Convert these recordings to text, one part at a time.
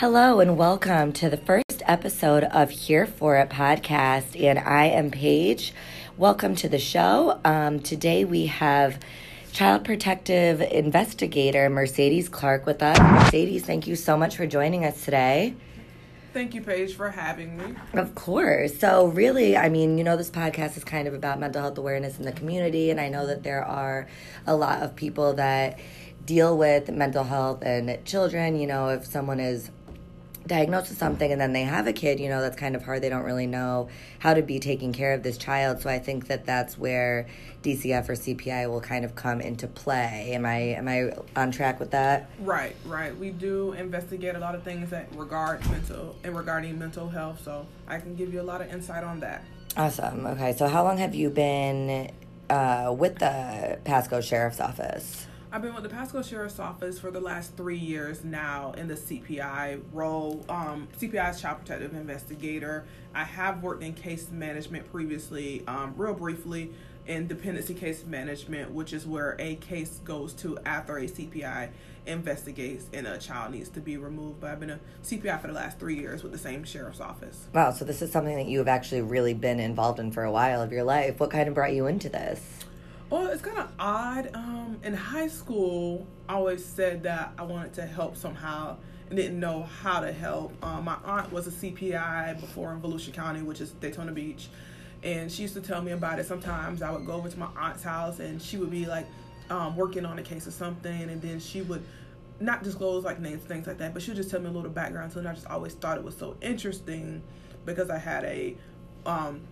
Hello and welcome to the first episode of Here for It podcast. And I am Paige. Welcome to the show. Um, today we have Child Protective Investigator Mercedes Clark with us. Mercedes, thank you so much for joining us today. Thank you, Paige, for having me. Of course. So, really, I mean, you know, this podcast is kind of about mental health awareness in the community, and I know that there are a lot of people that deal with mental health and children. You know, if someone is diagnosed with something and then they have a kid, you know, that's kind of hard. They don't really know how to be taking care of this child. So I think that that's where DCF or CPI will kind of come into play. Am I am I on track with that? Right, right. We do investigate a lot of things that regard mental and regarding mental health. So I can give you a lot of insight on that. Awesome. Okay. So how long have you been uh, with the Pasco Sheriff's Office? I've been with the Pasco Sheriff's Office for the last three years now in the CPI role. Um, CPI is Child Protective Investigator. I have worked in case management previously, um, real briefly, in dependency case management, which is where a case goes to after a CPI investigates and a child needs to be removed. But I've been a CPI for the last three years with the same sheriff's office. Wow, so this is something that you have actually really been involved in for a while of your life. What kind of brought you into this? Well, it's kind of odd. Um, in high school, I always said that I wanted to help somehow and didn't know how to help. Um, my aunt was a CPI before in Volusia County, which is Daytona Beach, and she used to tell me about it. Sometimes I would go over to my aunt's house and she would be like um, working on a case or something, and then she would not disclose like names, things like that, but she would just tell me a little background. So I just always thought it was so interesting because I had a um,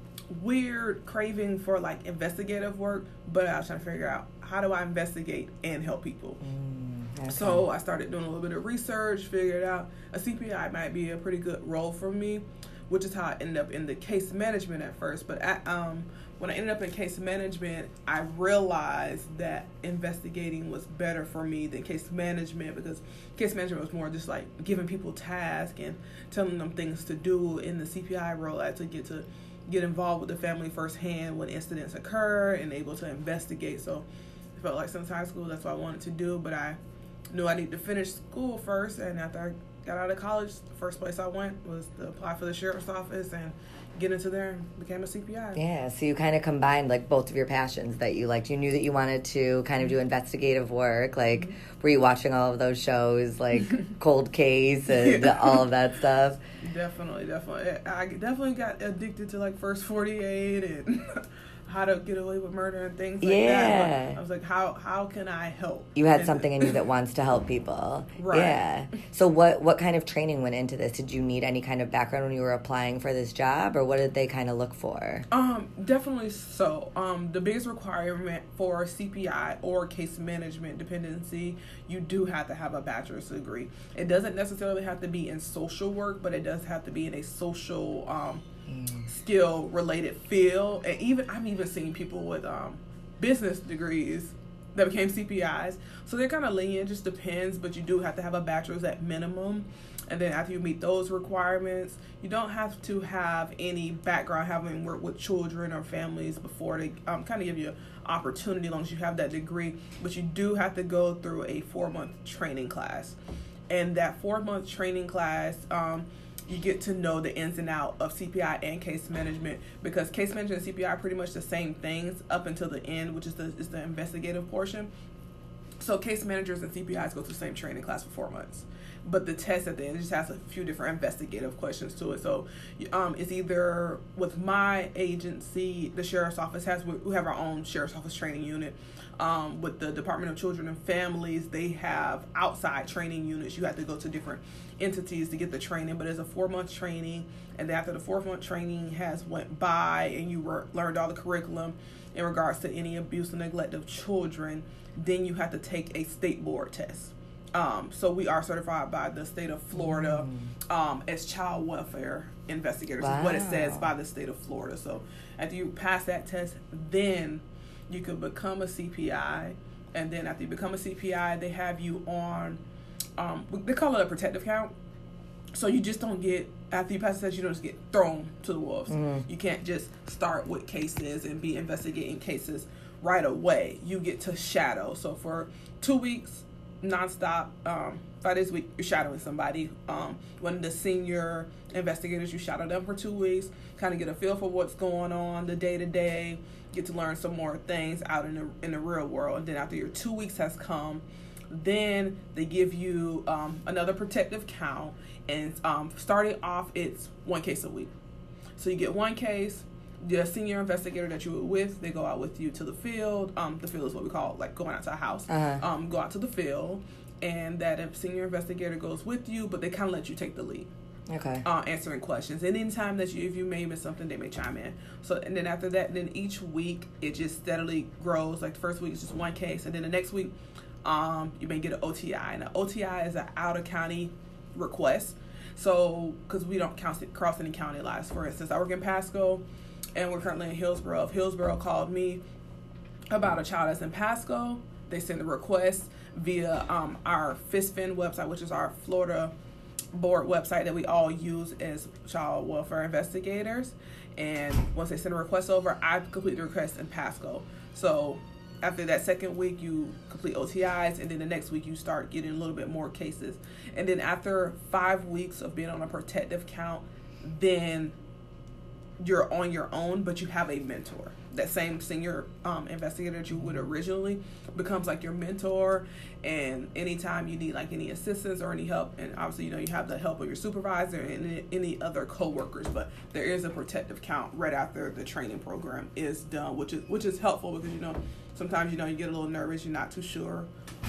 weird craving for like investigative work, but I was trying to figure out how do I investigate and help people. Mm, okay. So I started doing a little bit of research, figured out a CPI might be a pretty good role for me, which is how I ended up in the case management at first. But at, um, when I ended up in case management, I realized that investigating was better for me than case management because case management was more just like giving people tasks and telling them things to do. In the CPI role, I had to get to get involved with the family firsthand when incidents occur and able to investigate. So I felt like since high school, that's what I wanted to do. But I knew I needed to finish school first. And after I got out of college, the first place I went was to apply for the sheriff's office and get into there and became a CPI. Yeah, so you kind of combined like both of your passions that you liked. You knew that you wanted to kind of do investigative work. Like, mm-hmm. were you watching all of those shows, like Cold Case and yeah. all of that stuff? Definitely, definitely. I definitely got addicted to like First 48 and how to get away with murder and things like yeah. that. I was like, how how can I help? You had something in you that wants to help people. Right. Yeah. So what what kind of training went into this? Did you need any kind of background when you were applying for this job or what did they kind of look for? Um, definitely so. Um, the biggest requirement for CPI or case management dependency, you do have to have a bachelor's degree. It doesn't necessarily have to be in social work, but it does have to be in a social um skill related field. And even I've even seen people with um, business degrees that became CPIs. So they're kind of lenient, just depends, but you do have to have a bachelor's at minimum. And then after you meet those requirements, you don't have to have any background having worked with children or families before to um, kind of give you opportunity as long as you have that degree. But you do have to go through a four month training class. And that four month training class, um, you get to know the ins and out of CPI and case management because case management and CPI are pretty much the same things up until the end, which is the is the investigative portion. So case managers and CPIs go through the same training class for four months, but the test at the end just has a few different investigative questions to it. So, um, it's either with my agency, the sheriff's office has we have our own sheriff's office training unit. Um, with the Department of Children and Families, they have outside training units. You have to go to different entities to get the training, but it's a four month training. And after the four month training has went by and you were, learned all the curriculum in regards to any abuse and neglect of children, then you have to take a state board test. Um, so we are certified by the state of Florida mm. um, as child welfare investigators. Wow. Is what it says by the state of Florida. So after you pass that test, then you could become a CPI. And then after you become a CPI, they have you on um, they call it a protective count. So you just don't get after you pass the test, you don't just get thrown to the wolves. You can't just start with cases and be investigating cases right away. You get to shadow. So for two weeks, nonstop, um, five days a week, you're shadowing somebody. Um, one of the senior investigators, you shadow them for two weeks, kind of get a feel for what's going on, the day to day, get to learn some more things out in the in the real world. And then after your two weeks has come, then they give you um, another protective count, and um, starting off, it's one case a week. So you get one case. The senior investigator that you were with, they go out with you to the field. Um, the field is what we call like going out to a house. Uh-huh. Um, go out to the field, and that senior investigator goes with you, but they kind of let you take the lead Okay. uh, answering questions. And anytime that you, if you may miss something, they may chime in. So, and then after that, then each week it just steadily grows. Like the first week is just one case, and then the next week, um, you may get an OTI. And an OTI is an out of county request. So, because we don't count, cross any county lines. For instance, I work in Pasco, and we're currently in Hillsborough. If Hillsborough called me about a child that's in Pasco, they send a request via um, our FSFN website, which is our Florida board website that we all use as child welfare investigators. And once they send a request over, I complete the request in Pasco. So after that second week, you complete OTIs, and then the next week you start getting a little bit more cases. And then after five weeks of being on a protective count, then you're on your own, but you have a mentor. That same senior um, investigator that you would originally becomes like your mentor. And anytime you need like any assistance or any help, and obviously you know you have the help of your supervisor and any other coworkers. But there is a protective count right after the training program is done, which is which is helpful because you know sometimes you know you get a little nervous, you're not too sure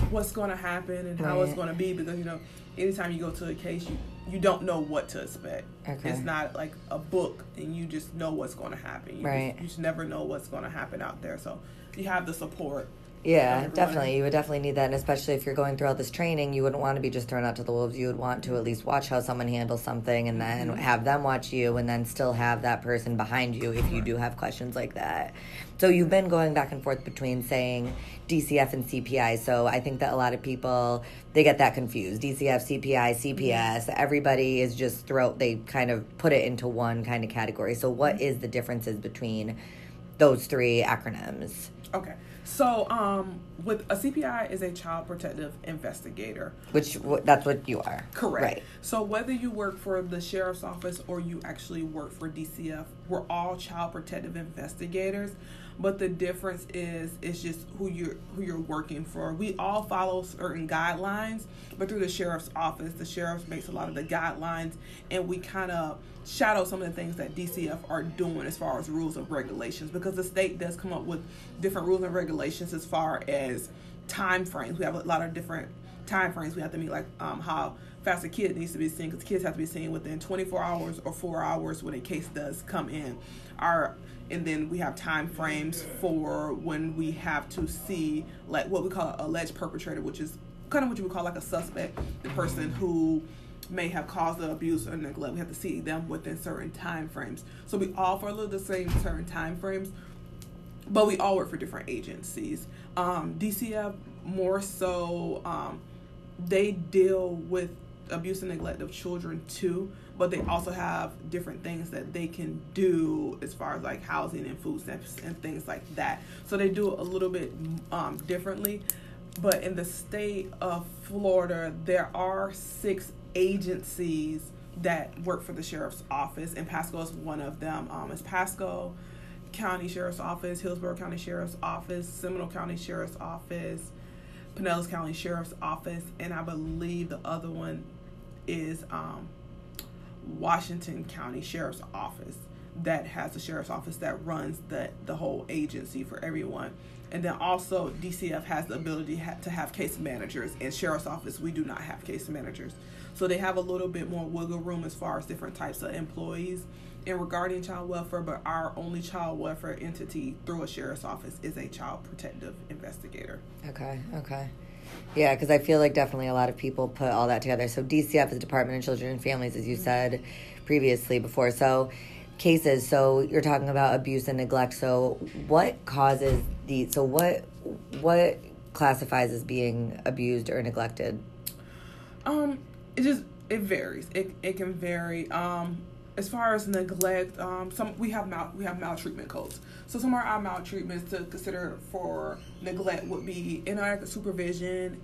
what's going to happen and how it's going to be because you know anytime you go to a case you you don't know what to expect. Okay. It's not like a book and you just know what's going to happen. You Right. Just, you just never know what's going to happen out there. So you have the support. Yeah, everyone. definitely. You would definitely need that, and especially if you're going through all this training, you wouldn't want to be just thrown out to the wolves. You would want to at least watch how someone handles something, and then Mm-hmm. have them watch you, and then still have that person behind you if you do have questions like that. So you've been going back and forth between saying DCF and CPI. So I think that a lot of people they get that confused. DCF, CPI, CPS. Everybody is just throw. They kind of put it into one kind of category. So what is the differences between those three acronyms? Okay. So um, with a CPI is a child protective investigator. Which that's what you are. Correct. Right. So whether you work for the sheriff's office or you actually work for DCF, we're all child protective investigators. But the difference is it's just who you're who you're working for. We all follow certain guidelines, but through the sheriff's office, the sheriff makes a lot of the guidelines, and we kind of shadow some of the things that DCF are doing as far as rules and regulations because the state does come up with different rules and regulations as far as time frames. We have a lot of different time frames we have to meet, like um, how fast a kid needs to be seen, because kids have to be seen within 24 hours or four hours when a case does come in. Our and then we have time frames for when we have to see like what we call alleged perpetrator, which is kind of what you would call like a suspect, the person who may have caused the abuse or neglect. We have to see them within certain time frames. So we all follow the same certain time frames, but we all work for different agencies. Um, DCF more so, um, they deal with abuse and neglect of children too, but they also have different things that they can do as far as like housing and food stamps and things like that. So they do it a little bit um, differently. But in the state of Florida, there are six agencies that work for the sheriff's office, and Pasco is one of them. Um, it's Pasco County Sheriff's Office, Hillsborough County Sheriff's Office, Seminole County Sheriff's Office, Pinellas County Sheriff's Office, and I believe the other one is um, Washington County Sheriff's Office that has the sheriff's office that runs the the whole agency for everyone. And then also DCF has the ability to have case managers. In sheriff's office, we do not have case managers, so they have a little bit more wiggle room as far as different types of employees. And regarding child welfare, but our only child welfare entity through a sheriff's office is a child protective investigator. Okay. Okay. Yeah, because I feel like definitely a lot of people put all that together. So DCF is Department of Children and Families, as you said previously before. So cases. So you're talking about abuse and neglect. So what causes the? So what what classifies as being abused or neglected? Um, it just It varies. It it can vary. Um, as far as neglect, um, some we have mal we have maltreatment codes. So some of our maltreatments to consider for neglect would be inadequate supervision,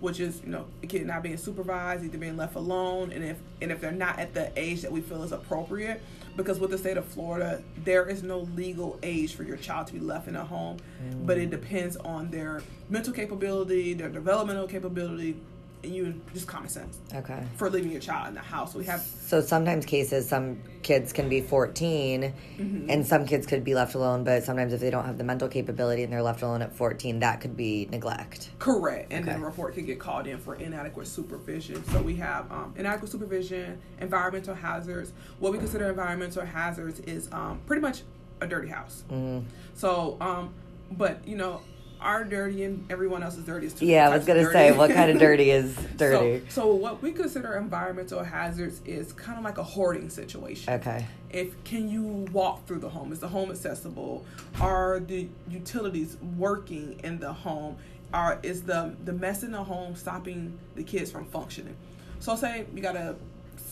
which is you know a kid not being supervised, either being left alone, and if and if they're not at the age that we feel is appropriate, because with the state of Florida, there is no legal age for your child to be left in a home, mm. but it depends on their mental capability, their developmental capability, and you just common sense. Okay. For leaving your child in the house, we have. So sometimes cases, some kids can be 14, mm-hmm. and some kids could be left alone. But sometimes, if they don't have the mental capability and they're left alone at 14, that could be neglect. Correct, and okay. then a report could get called in for inadequate supervision. So we have um, inadequate supervision, environmental hazards. What we consider environmental hazards is um, pretty much a dirty house. Mm-hmm. So, um, but you know our dirty and everyone else's dirty is too. Yeah, I was gonna say what kind of dirty is dirty. So, so what we consider environmental hazards is kind of like a hoarding situation. Okay. If can you walk through the home? Is the home accessible? Are the utilities working in the home? Are is the the mess in the home stopping the kids from functioning? So say you got a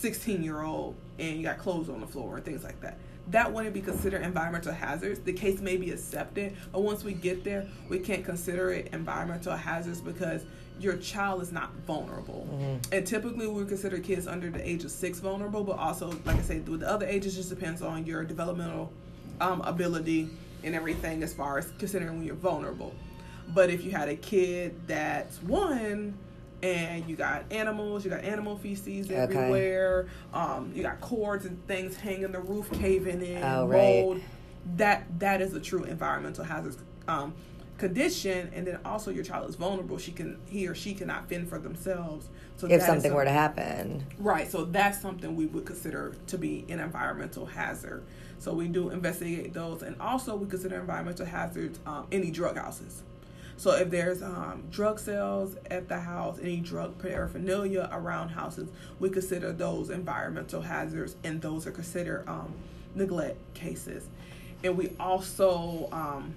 16 year old and you got clothes on the floor and things like that that wouldn't be considered environmental hazards. The case may be accepted, but once we get there, we can't consider it environmental hazards because your child is not vulnerable. Mm-hmm. And typically, we consider kids under the age of six vulnerable, but also, like I said, with the other ages, just depends on your developmental um, ability and everything as far as considering when you're vulnerable. But if you had a kid that's one, and you got animals, you got animal feces everywhere. Okay. Um, you got cords and things hanging, the roof caving in, oh, mold. Right. That that is a true environmental hazard um, condition, and then also your child is vulnerable. She can he or she cannot fend for themselves. So if something were to happen, right? So that's something we would consider to be an environmental hazard. So we do investigate those, and also we consider environmental hazards um, any drug houses. So if there's um, drug sales at the house, any drug paraphernalia around houses, we consider those environmental hazards, and those are considered um, neglect cases. And we also um,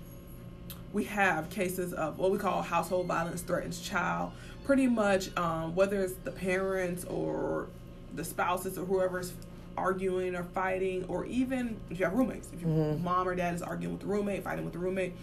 we have cases of what we call household violence threatens child. Pretty much, um, whether it's the parents or the spouses or whoever's arguing or fighting, or even if you have roommates, if your mm-hmm. mom or dad is arguing with the roommate, fighting with the roommate,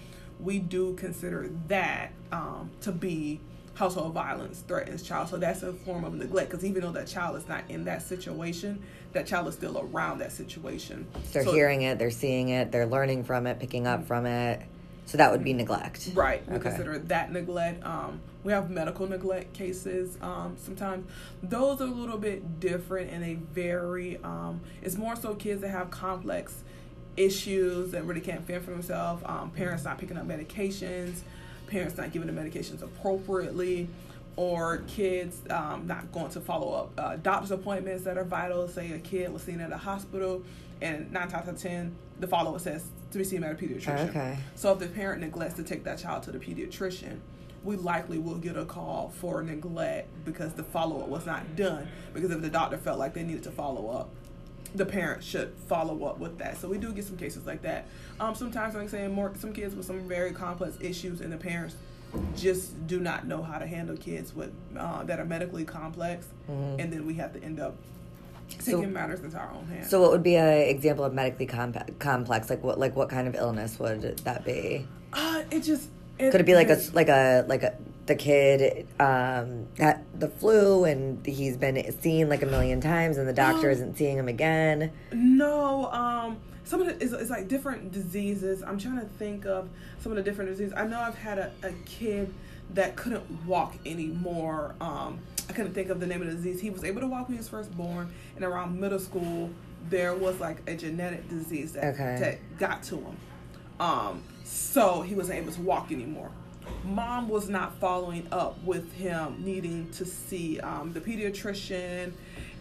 we do consider that um, to be household violence threatens child. So that's a form of neglect because even though that child is not in that situation, that child is still around that situation. They're so, hearing it, they're seeing it, they're learning from it, picking up from it. So that would be neglect. Right. We okay. consider that neglect. Um, we have medical neglect cases um, sometimes. Those are a little bit different and they vary. Um, it's more so kids that have complex issues that really can't fend for themselves. Um, parents not picking up medications, parents not giving the medications appropriately, or kids um, not going to follow up uh, doctor's appointments that are vital. Say a kid was seen at a hospital, and nine times out of ten, the follow up says to be seen at a pediatrician. Okay. So if the parent neglects to take that child to the pediatrician, we likely will get a call for neglect because the follow up was not done. Because if the doctor felt like they needed to follow up, the parent should follow up with that. So we do get some cases like that. Um, sometimes, like I'm saying, more some kids with some very complex issues, and the parents just do not know how to handle kids with uh, that are medically complex, mm-hmm. and then we have to end up taking so, matters into our own hands. So, what would be an example of medically comp- complex? Like what? Like what kind of illness would that be? Uh, it just it, could it be like a like a like a the kid um, had the flu and he's been seen like a million times and the doctor um, isn't seeing him again? No, um, some of it is it's like different diseases. I'm trying to think of some of the different diseases. I know I've had a, a kid that couldn't walk anymore. Um, I couldn't think of the name of the disease. He was able to walk when he was first born, and around middle school, there was like a genetic disease that, okay. that got to him. Um, so he wasn't able to walk anymore mom was not following up with him needing to see um, the pediatrician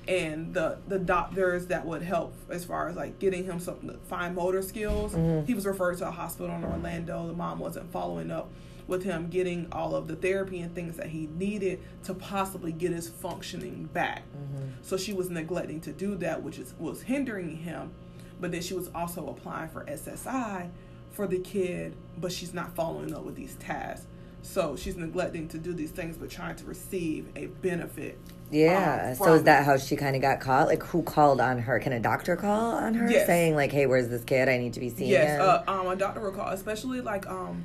and the the doctors that would help as far as like getting him some fine motor skills. Mm-hmm. He was referred to a hospital in Orlando. The mom wasn't following up with him getting all of the therapy and things that he needed to possibly get his functioning back. Mm-hmm. So she was neglecting to do that, which is was hindering him. But then she was also applying for SSI for the kid, but she's not following up with these tasks. So she's neglecting to do these things, but trying to receive a benefit. Yeah. um, so is that how she kind of got caught? Like, who called on her? Can a doctor call on her, Yes. saying like, "Hey, where's this kid? I need to be seen." Yes, uh, um, a doctor will call, especially like, um,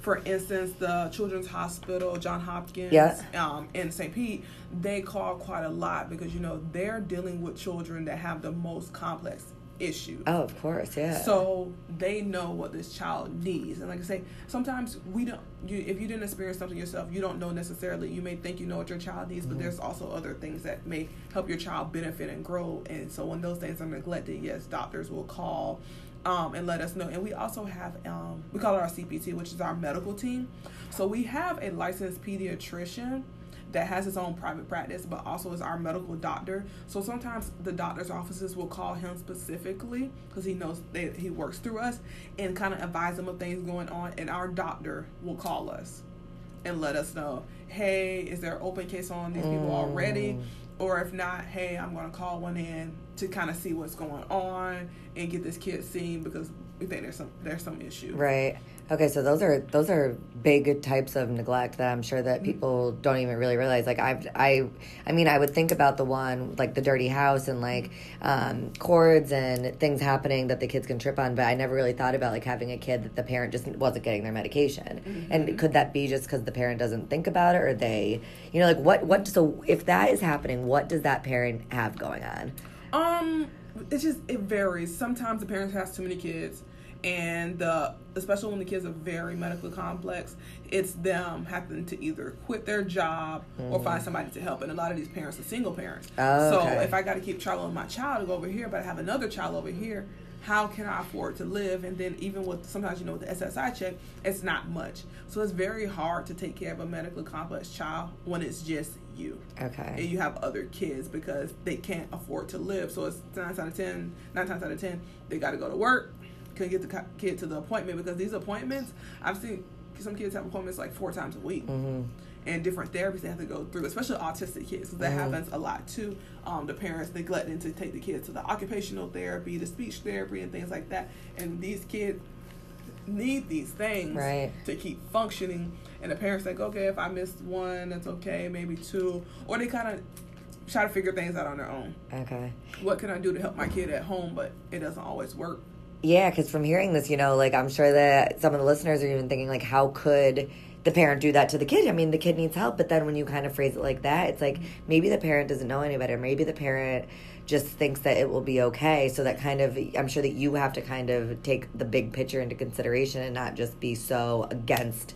for instance, the Children's Hospital, John Hopkins, Yeah. um, in St. Pete, they call quite a lot because you know they're dealing with children that have the most complex issues. oh, of course, yeah. So they know what this child needs, and like I say, sometimes we don't. You, if you didn't experience something yourself, you don't know necessarily. You may think you know what your child needs, Mm-hmm. but there's also other things that may help your child benefit and grow. And so when those things are neglected, yes, doctors will call um, and let us know. And we also have um, we call it our CPT, which is our medical team. So we have a licensed pediatrician that has his own private practice, but also is our medical doctor. So sometimes the doctor's offices will call him specifically because he knows that he works through us and kind of advise him of things going on. And our doctor will call us and let us know, hey, is there an open case on these people already? Mm. Or if not, hey, I'm going to call one in to kind of see what's going on and get this kid seen because we think there's some there's some issue. Right. Okay, so those are those are big types of neglect that I'm sure Mm-hmm. that people don't even really realize. Like I've I I mean I would think about the one like the dirty house and like um, cords and things happening that the kids can trip on, but I never really thought about like having a kid that the parent just wasn't getting their medication. Mm-hmm. And could that be just because the parent doesn't think about it, or they, you know, like what what? So if that is happening, what does that parent have going on? Um, it's just it varies. Sometimes the parents has too many kids, and the especially when the kids are very medically complex, it's them having to either quit their job or find mm-hmm. somebody to help. And a lot of these parents are single parents. Oh, so okay. if I got to keep traveling my child to go over here, but I have another child over here. How can I afford to live? And then even with sometimes you know with the SSI check, it's not much. So it's very hard to take care of a medically complex child when it's just you Okay. and you have other kids because they can't afford to live. So it's nine times out of ten, nine times out of ten, they got to go to work, couldn't get the kid to the appointment because these appointments, I've seen some kids have appointments like four times a week. Mm-hmm. And different therapies they have to go through, especially autistic kids. So that Mhm. happens a lot too. Um, the parents neglecting to take the kids to the occupational therapy, the speech therapy, and things like that. And these kids need these things Right. to keep functioning. And the parents like, okay, if I missed one, that's okay, maybe two, or they kind of try to figure things out on their own. Okay. What can I do to help my kid at home? But it doesn't always work. Yeah, because from hearing this, you know, like I'm sure that some of the listeners are even thinking, like, how could the parent do that to the kid? I mean, the kid needs help, but then when you kind of phrase it like that, it's like maybe the parent doesn't know any better. Maybe the parent just thinks that it will be okay. So that kind of, I'm sure that you have to kind of take the big picture into consideration and not just be so against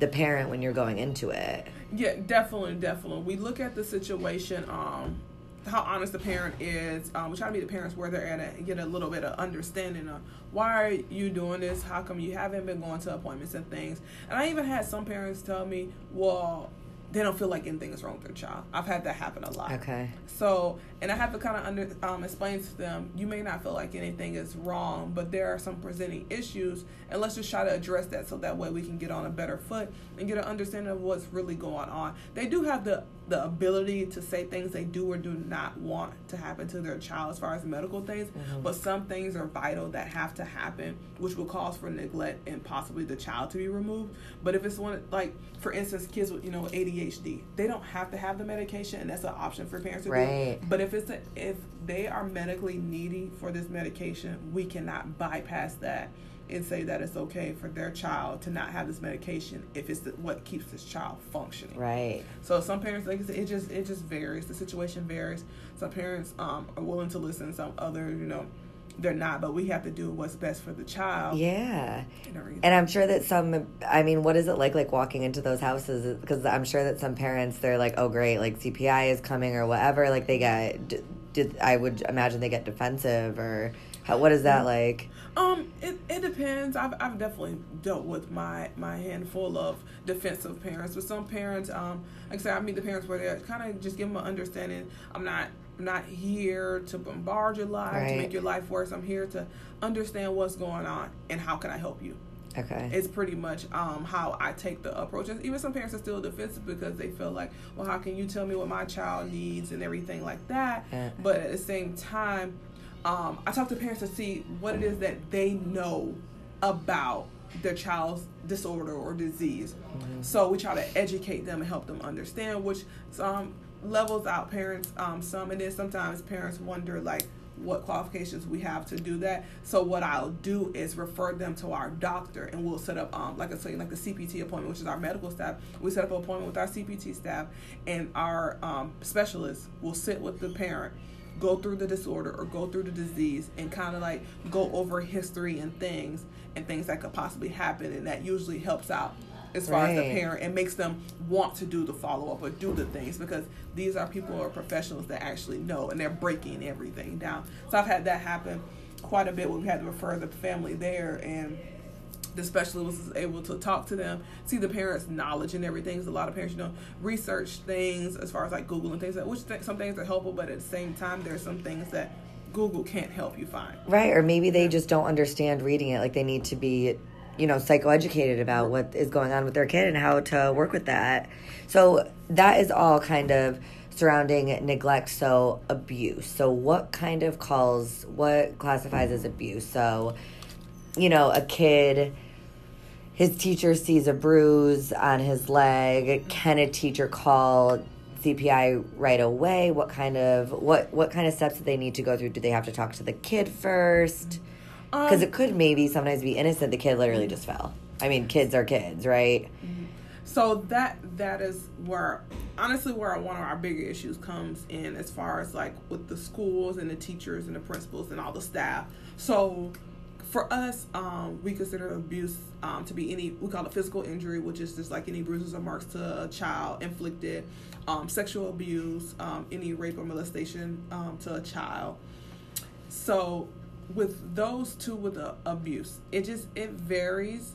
the parent when you're going into it. Yeah, definitely, definitely. We look at the situation, um, how honest the parent is. Um, we try to meet the parents where they're at and get a little bit of understanding of why are you doing this? How come you haven't been going to appointments and things? And I even had some parents tell me, well, they don't feel like anything is wrong with their child. I've had that happen a lot. Okay. So, and I have to kind of under um, explain to them, you may not feel like anything is wrong, but there are some presenting issues, and let's just try to address that so that way we can get on a better foot and get an understanding of what's really going on. They do have the the ability to say things they do or do not want to happen to their child as far as medical things, but some things are vital that have to happen, which will cause for neglect and possibly the child to be removed. But if it's one like, for instance, kids with you know ADHD, they don't have to have the medication, and that's an option for parents to Right. do. But if it's a, if they are medically needy for this medication, we cannot bypass that and say that it's okay for their child to not have this medication if it's the, what keeps this child functioning. Right. So some parents, like I said, it just it just varies. The situation varies. Some parents um, are willing to listen. Some other, you know, they're not. But we have to do what's best for the child. Yeah. and. And I'm sure that some, I mean, what is it like, like walking into those houses? Because I'm sure that some parents, they're like, oh, great, like CPI is coming or whatever. Like they get, did I would imagine they get defensive or how, what is that like? Um, it, it depends. I've, I've definitely dealt with my, my handful of defensive parents. With some parents, um, like I said, I meet the parents where they're kind of just give them an understanding. I'm not I'm not here to bombard your life to make your life worse. I'm here to understand what's going on and how can I help you. Okay. It's pretty much um, how I take the approach. And even some parents are still defensive because they feel like, well, how can you tell me what my child needs and everything like that? Yeah. But at the same time, um, I talk to parents to see what it is that they know about their child's disorder or disease. Mm-hmm. So we try to educate them and help them understand, which some levels out parents um, some, and then sometimes parents wonder like what qualifications we have to do that. So what I'll do is refer them to our doctor, and we'll set up um, like I say like the CPT appointment, which is our medical staff. We set up an appointment with our CPT staff, and our um, specialist will sit with the parent go through the disorder or go through the disease and kind of like go over history and things and things that could possibly happen and that usually helps out as far right. as the parent and makes them want to do the follow up or do the things because these are people or professionals that actually know and they're breaking everything down. So I've had that happen quite a bit when we had to refer the family there and the specialist was able to talk to them, see the parents' knowledge and everything. So a lot of parents, you know, research things as far as like Google and things like which th- some things are helpful, but at the same time, there's some things that Google can't help you find. Right, or maybe they just don't understand reading it. Like they need to be, you know, psychoeducated about what is going on with their kid and how to work with that. So that is all kind of surrounding neglect so abuse so what kind of calls what classifies as abuse so you know a kid his teacher sees a bruise on his leg. Can a teacher call CPI right away? What kind of what what kind of steps do they need to go through? Do they have to talk to the kid first? Because um, it could maybe sometimes be innocent. The kid literally just fell. I mean, kids are kids, right? Mm-hmm. So that that is where honestly where one of our bigger issues comes in as far as like with the schools and the teachers and the principals and all the staff. So for us, um, we consider abuse um, to be any we call it physical injury, which is just like any bruises or marks to a child inflicted, um, sexual abuse, um, any rape or molestation um, to a child. So, with those two with the abuse, it just it varies.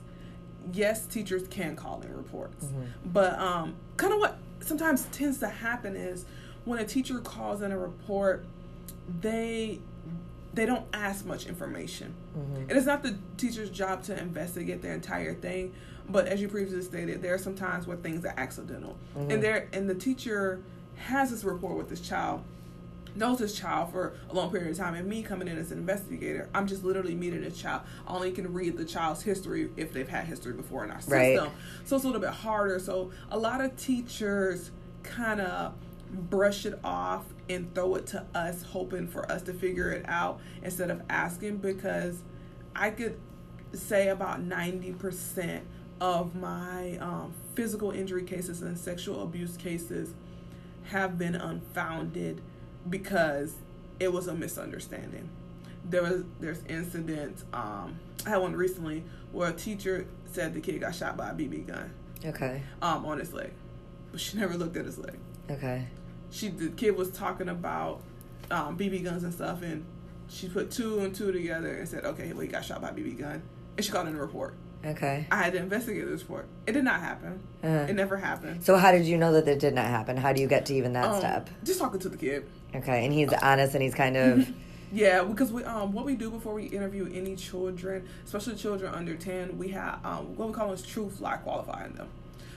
Yes, teachers can call in reports, mm-hmm. but um, kind of what sometimes tends to happen is when a teacher calls in a report, they they don't ask much information. Mm-hmm. And it's not the teacher's job to investigate the entire thing, but as you previously stated, there are some times where things are accidental. Mm-hmm. And there and the teacher has this rapport with this child, knows this child for a long period of time, and me coming in as an investigator, I'm just literally meeting this child. I only can read the child's history if they've had history before in our system. Right. So it's a little bit harder. So a lot of teachers kind of brush it off and throw it to us, hoping for us to figure it out instead of asking. Because I could say about 90% of my um, physical injury cases and sexual abuse cases have been unfounded because it was a misunderstanding. There was there's incident. Um, I had one recently where a teacher said the kid got shot by a BB gun. Okay. Um, on his leg, but she never looked at his leg. Okay she the kid was talking about um, BB guns and stuff, and she put two and two together and said, "Okay, well, he got shot by BB gun," and she called in a report. Okay. I had to investigate this report. It did not happen. Uh, it never happened. So how did you know that it did not happen? How do you get to even that um, step? Just talking to the kid. Okay, and he's honest and he's kind of. yeah, because we um what we do before we interview any children, especially children under ten, we have um what we call is truth lie qualifying them.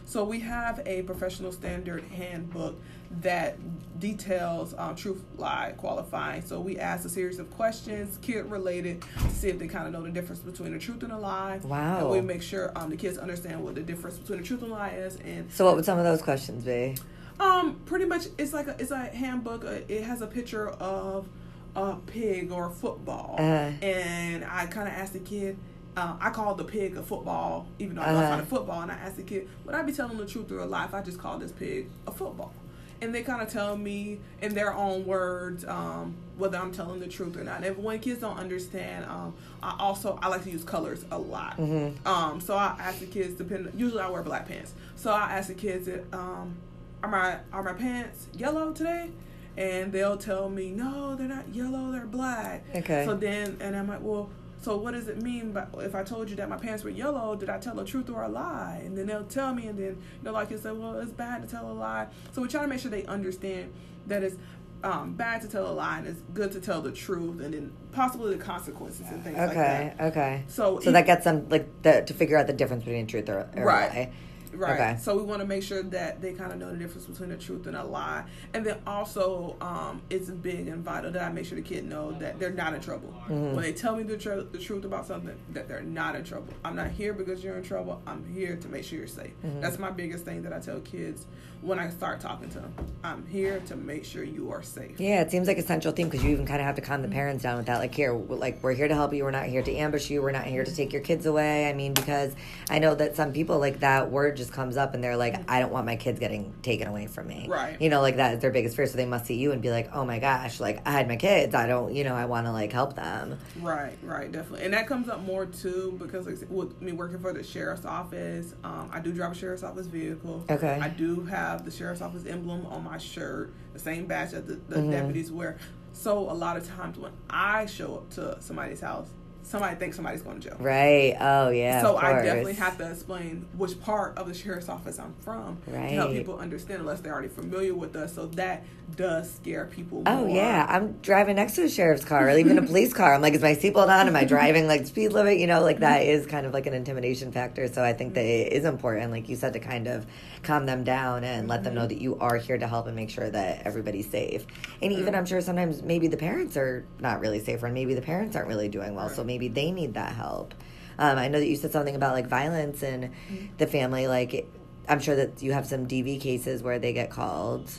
So we have a professional standard handbook that details um, truth lie qualifying. So we ask a series of questions, kid related, to see if they kind of know the difference between a truth and a lie. Wow. And we make sure um, the kids understand what the difference between a truth and a lie is. And so, what would some of those questions be? Um, pretty much, it's like a, it's a handbook. Uh, it has a picture of a pig or a football, uh and I kind of asked the kid uh, I called the pig a football, even though I know uh-huh. it's not a football. And I asked the kid, would I be telling the truth or a lie if I just called this pig a football? And they kind of tell me in their own words um, whether I'm telling the truth or not. And when kids don't understand, um, I also I like to use colors a lot. Mm-hmm. Um, so I ask the kids, depend. Usually I wear black pants, so I ask the kids, um, "Are my are my pants yellow today?" And they'll tell me, "No, they're not yellow. They're black." Okay. So then, and I'm like, "Well." So what does it mean? But if I told you that my pants were yellow, did I tell a truth or a lie? And then they'll tell me, and then you know, like you said, well, it's bad to tell a lie. So we try to make sure they understand that it's um, bad to tell a lie and it's good to tell the truth, and then possibly the consequences and things okay, like that. Okay, okay. So so that gets them like the, to figure out the difference between truth or, or right. lie. Right. Okay. So we want to make sure that they kind of know the difference between a truth and a lie, and then also um, it's big and vital that I make sure the kid know that they're not in trouble Mm-hmm. when they tell me the, tr- the truth about something. That they're not in trouble. I'm not here because you're in trouble. I'm here to make sure you're safe. Mm-hmm. That's my biggest thing that I tell kids when I start talking to them. I'm here to make sure you are safe. Yeah, it seems like a central theme because you even kind of have to calm the parents down with that. Like, here, like we're here to help you. We're not here to ambush you. We're not here to take your kids away. I mean, because I know that some people like that word just comes up and they're like, I don't want my kids getting taken away from me. Right. You know, like that is their biggest fear. So they must see you and be like, oh my gosh, like I had my kids. I don't, you know, I want to like help them. Right, right, definitely, and that comes up more too because like, with me working for the sheriff's office, um, I do drive a sheriff's office vehicle. Okay. I do have the sheriff's office emblem on my shirt, the same badge that the, the Mm-hmm. deputies wear. So a lot of times when I show up to somebody's house, somebody thinks somebody's going to jail. Right. Oh yeah. So I definitely have to explain which part of the sheriff's office I'm from to help people understand unless they're already familiar with us. So that does scare people. Oh more. yeah, I'm driving next to a sheriff's car or even a police car. I'm like, is my seatbelt on? Am I driving like speed limit? You know, like that is kind of like an intimidation factor. So I think that it is important, like you said, to kind of calm them down and let them know mm-hmm. that you are here to help and make sure that everybody's safe. And even mm-hmm. I'm sure sometimes maybe the parents are not really safe, or maybe the parents aren't really doing well, so maybe they need that help. Um, I know that you said something about like violence in the family. Like, I'm sure that you have some DV cases where they get called.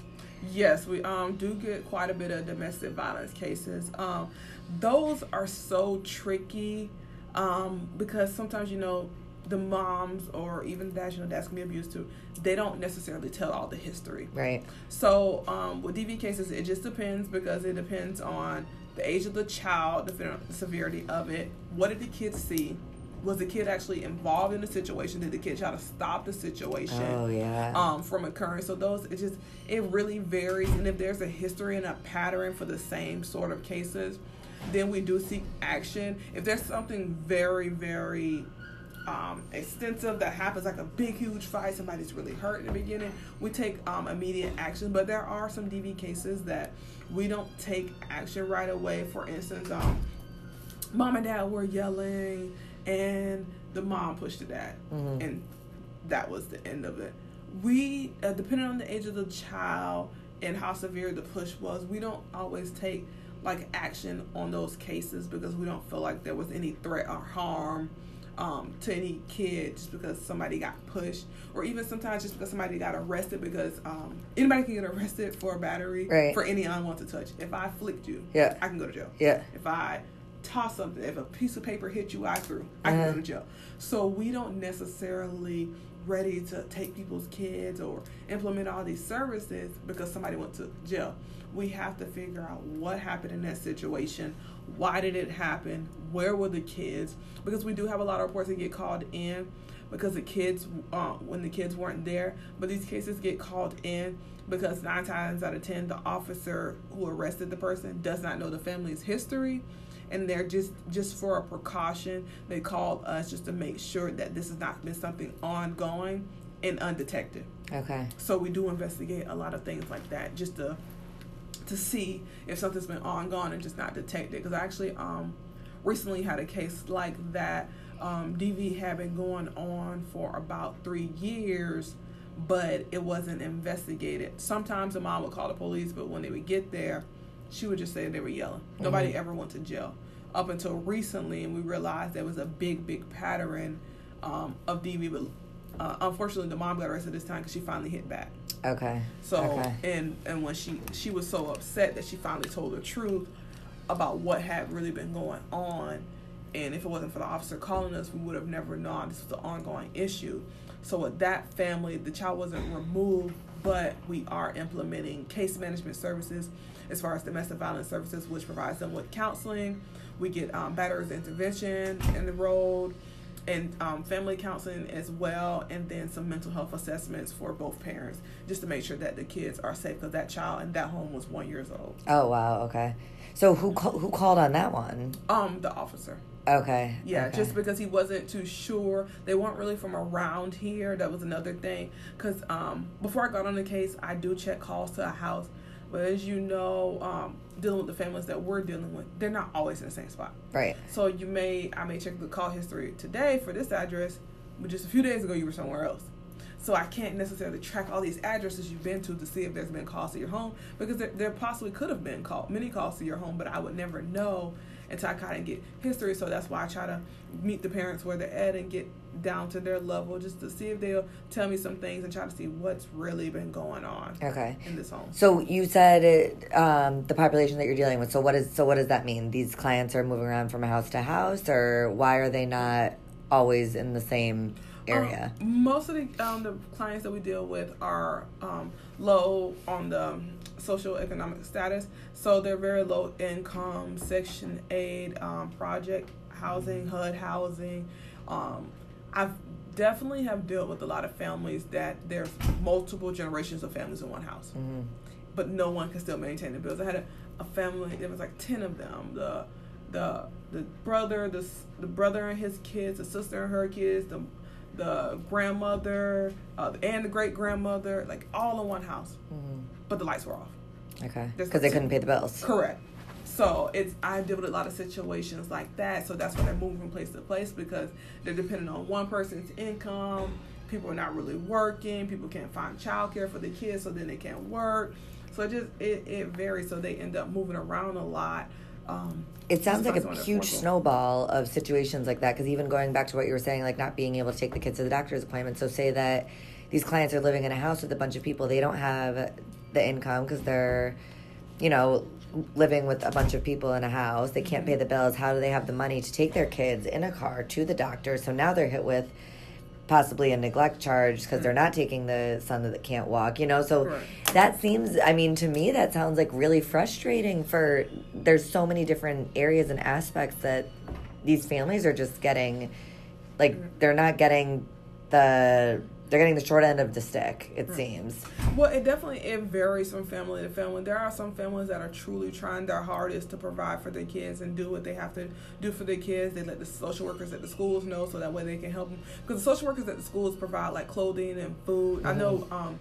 Yes, we um do get quite a bit of domestic violence cases. Um, those are so tricky um, because sometimes you know the moms or even dads, you know, dads can be abused too. They don't necessarily tell all the history. Right. So um, with DV cases, it just depends because it depends on the age of the child, the severity of it. What did the kids see? Was the kid actually involved in the situation? Did the kid try to stop the situation? Oh yeah. um, from occurring. So those it just it really varies, and if there's a history and a pattern for the same sort of cases, then we do seek action. If there's something very very um, extensive that happens, like a big huge fight, somebody's really hurt in the beginning, we take um, immediate action. But there are some DV cases that we don't take action right away. For instance, um, mom and dad were yelling and the mom pushed the dad Mhm. and that was the end of it we uh, depending on the age of the child and how severe the push was we don't always take like action on those cases because we don't feel like there was any threat or harm um, to any kid just because somebody got pushed or even sometimes just because somebody got arrested because um, anybody can get arrested for a battery Right. for any unwanted touch if i flicked you Yeah. i can go to jail Yeah. if I toss something, if a piece of paper hit you, I threw, I can Uh-huh. go to jail. So we don't necessarily ready to take people's kids or implement all these services because somebody went to jail. We have to figure out what happened in that situation. Why did it happen? Where were the kids? Because we do have a lot of reports that get called in because the kids, uh, when the kids weren't there. But these cases get called in because nine times out of ten, the officer who arrested the person does not know the family's history, and they're just just for a precaution. They called us just to make sure that this has not been something ongoing and undetected. Okay. So we do investigate a lot of things like that just to to see if something's been ongoing and just not detected. Because I actually um recently had a case like that. Um, DV had been going on for about three years, but it wasn't investigated. Sometimes the mom would call the police, but when they would get there, she would just say they were yelling. Nobody ever went to jail up until recently, and we realized there was a big, big pattern um, of DV. But uh, unfortunately, the mom got arrested this time because she finally hit back. Okay. So Okay. and and when she she was so upset that she finally told the truth about what had really been going on, and if it wasn't for the officer calling us, we would have never known this was an ongoing issue. So with that family, the child wasn't removed, but we are implementing case management services as far as domestic violence services, which provides them with counseling. We get um, batterers intervention enrolled and um, family counseling as well, and then some mental health assessments for both parents, just to make sure that the kids are safe. Because that child in that home was one years old. Oh wow. Okay. So who who called on that one? Um, the officer. Okay. Yeah, okay. just because he wasn't too sure. They weren't really from around here. That was another thing. Because um, before I got on the case, I do check calls to a house. But as you know, um, dealing with the families that we're dealing with, they're not always in the same spot. right. So you may, I may check the call history today for this address, but just a few days ago you were somewhere else. So I can't necessarily track all these addresses you've been to to see if there's been calls to your home because there, there possibly could have been call, many calls to your home, but I would never know until I kind of get history. So that's why I try to meet the parents where they're at and get down to their level just to see if they'll tell me some things and try to see what's really been going on Okay. in this home. So you said it, um, the population that you're dealing with. So what is so what does that mean? These clients are moving around from house to house, or why are they not always in the same area? Um, most of the um, the clients that we deal with are um, low on the social economic status, so they're very low income, Section Eight um, project housing, HUD housing. Um, I've definitely have dealt with a lot of families that there's multiple generations of families in one house, Mhm. but no one can still maintain the bills. I had a, a family. There was like ten of them. The the the brother, the the brother and his kids, the sister and her kids, the the grandmother, uh, and the great grandmother, like all in one house, Mhm. But the lights were off. Okay. Because they couldn't pay the bills. Correct. So it's I deal with a lot of situations like that. So that's why they move from place to place because they're depending on one person's income. People are not really working. People can't find childcare for the kids, so then they can't work. So it just it, it varies. So they end up moving around a lot. Um, It sounds like a huge snowball of situations like that. Because even going back to what you were saying, like not being able to take the kids to the doctor's appointment. So say that these clients are living in a house with a bunch of people. They don't have the income because they're, you know, living with a bunch of people in a house. They can't pay Mm-hmm. the bills. How do they have the money to take their kids in a car to the doctor? So now they're hit with possibly a neglect charge because they're not taking the son that can't walk you know so Right. that seems i mean to me that sounds like really frustrating for there's so many different areas and aspects that these families are just getting like they're not getting the they're getting the short end of the stick it seems Well, it definitely it varies from family to family. There are some families that are truly trying their hardest to provide for their kids and do what they have to do for their kids. They let the social workers at the schools know so that way they can help them. Because the social workers at the schools provide like clothing and food. I know um,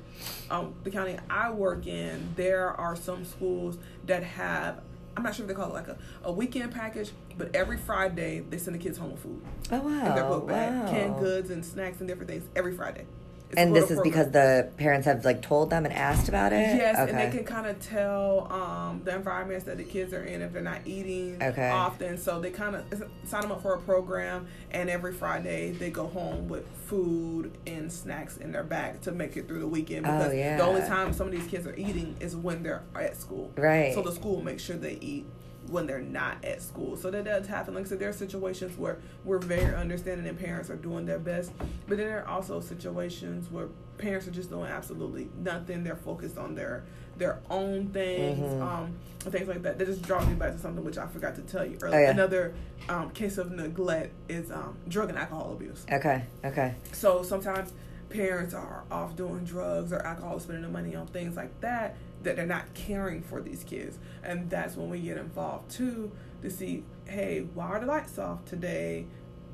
um, the county I work in, there are some schools that have. I'm not sure if they call it like a, a weekend package, but every Friday they send the kids home with food oh wow in their book bag, wow. canned goods and snacks and different things every Friday. It's and this is because the parents have like told them and asked about it Yes, okay and they can kind of tell um, the environments that the kids are in if they're not eating Okay. often. So they kind of sign them up for a program, and every Friday they go home with food and snacks in their bag to make it through the weekend. Oh, Because yeah. the only time some of these kids are eating is when they're at school. Right. So the school makes sure they eat when they're not at school. So that does happen. Like I said, there are situations where we're very understanding and parents are doing their best. But then there are also situations where parents are just doing absolutely nothing. They're focused on their their own things, Mhm. um, and things like that. That just draws me back to something which I forgot to tell you earlier. Oh. Another um, case of neglect is um, drug and alcohol abuse. okay okay So sometimes parents are off doing drugs or alcohol, spending the money on things like that, that they're not caring for these kids. And that's when we get involved too to see, hey, why are the lights off today?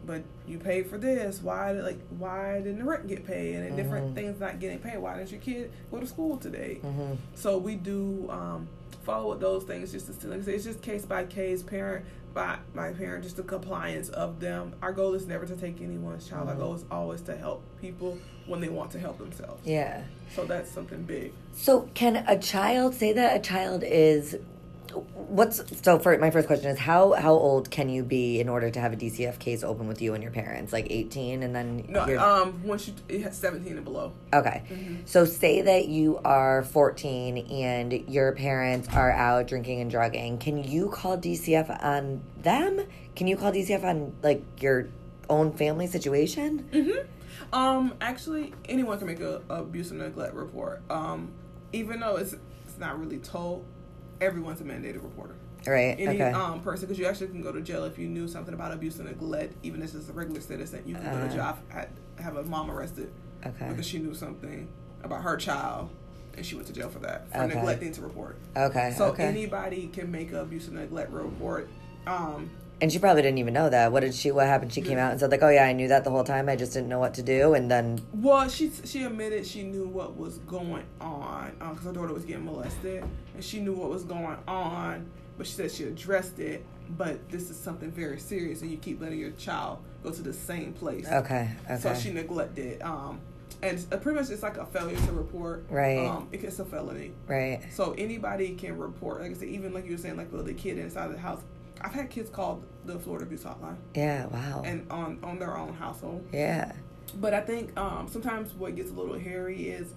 But you paid for this. Why did like why didn't the rent get paid? And then different things not getting paid. Why didn't your kid go to school today? hmm So we do um, follow with those things just to see. like I say, it's just case by case, parent by my parents, just the compliance of them. Our goal is never to take anyone's child. Our Mhm. goal is always to help people when they want to help themselves. yeah So that's something big. So, can a child say that a child is what's so for my first question is how how old can you be in order to have a DCF case open with you and your parents like 18 and then No, you're, um, once you it has seventeen and below. okay Mhm. so say that you are 14 and your parents are out drinking and drugging can you call DCF on them can you call DCF on like your own family situation Mm-hmm. Um, actually, anyone can make a, a abuse and neglect report. Um, even though it's it's not really told, everyone's a mandated reporter. right any okay um person because you actually can go to jail if you knew something about abuse and neglect even if it's a regular citizen you can go to Uh. jail i have a mom arrested okay because she knew something about her child and she went to jail for that for Okay. neglecting to report okay so okay anybody can make a abuse and neglect report um And she probably didn't even know that. What did she? What happened? She came out and said like, "Oh yeah, I knew that the whole time. I just didn't know what to do." And then, well she she admitted she knew what was going on because her daughter was getting molested and she knew what was going on but she said she addressed it but this is something very serious and you keep letting your child go to the same place okay, okay, So she neglected um, and uh, pretty much it's like a failure to report. Right. Um, it- it's a felony. Right. So anybody can report. Like I said, even like you were saying, like with the kid inside the house. I've had kids call the Florida Abuse Hotline Yeah. Wow. and on on their own household. yeah. But I think um, sometimes what gets a little hairy is,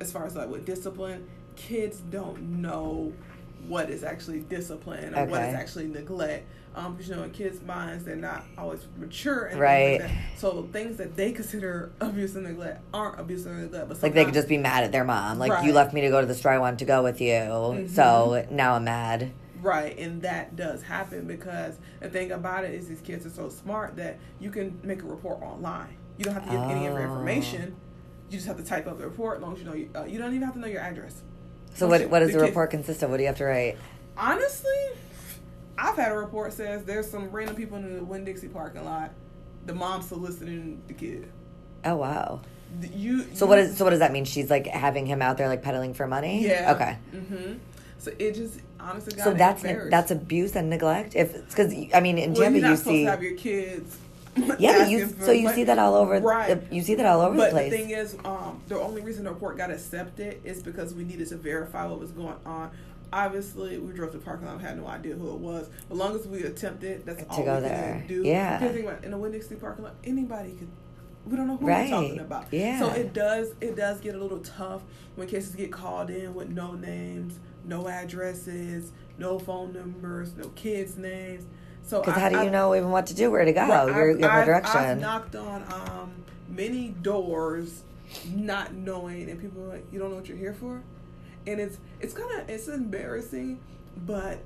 as far as like with discipline, kids don't know what is actually discipline or what is actually neglect. Um, because you know, in kids' minds, they're not always mature, and Right. Things like. So things that they consider abuse and neglect aren't abuse and neglect. But Like they could just be mad at their mom. Like you Right. Mm-hmm. left me to go to the store I wanted to go with you, so now I'm mad. Right, and that does happen because the thing about it is these kids are so smart that you can make a report online. You don't have to give any of your Oh. information. You just have to type up the report as long as you know. You, uh, you don't even have to know your address. So Oh, what what does the the kid- report consist of? What do you have to write? Honestly, I've had a report says there's some random people in the Winn Dixie parking lot. The mom soliciting the kid. Oh wow. You. So what is so what does that mean? She's like having him out there like peddling for money? Yeah. Okay. Mm-hmm. So it just honestly. So God, that's it varies. that's abuse and neglect. If because I mean in well, Tampa you see to have your kids. yeah but you so you money. see that all over Right. you see that all over But the place. the thing is, um, the only reason the report got accepted is because we needed to verify what was going on. Obviously, we drove to the parking lot. We had no idea who it was. As long as we attempted, that's To all go we there. do. Yeah. About in the Winn Dixie parking lot, anybody could. We don't know who Right. we're talking about. Yeah. So it does. It does get a little tough when cases get called in with no names, no addresses, no phone numbers, no kids' names. So Because how do you I- know even what to do, where to go? Right, You're, you have I've- no direction. I've knocked on um, many doors, not knowing, and people are like, "You don't know what you're here for," and it's it's kind of it's embarrassing, but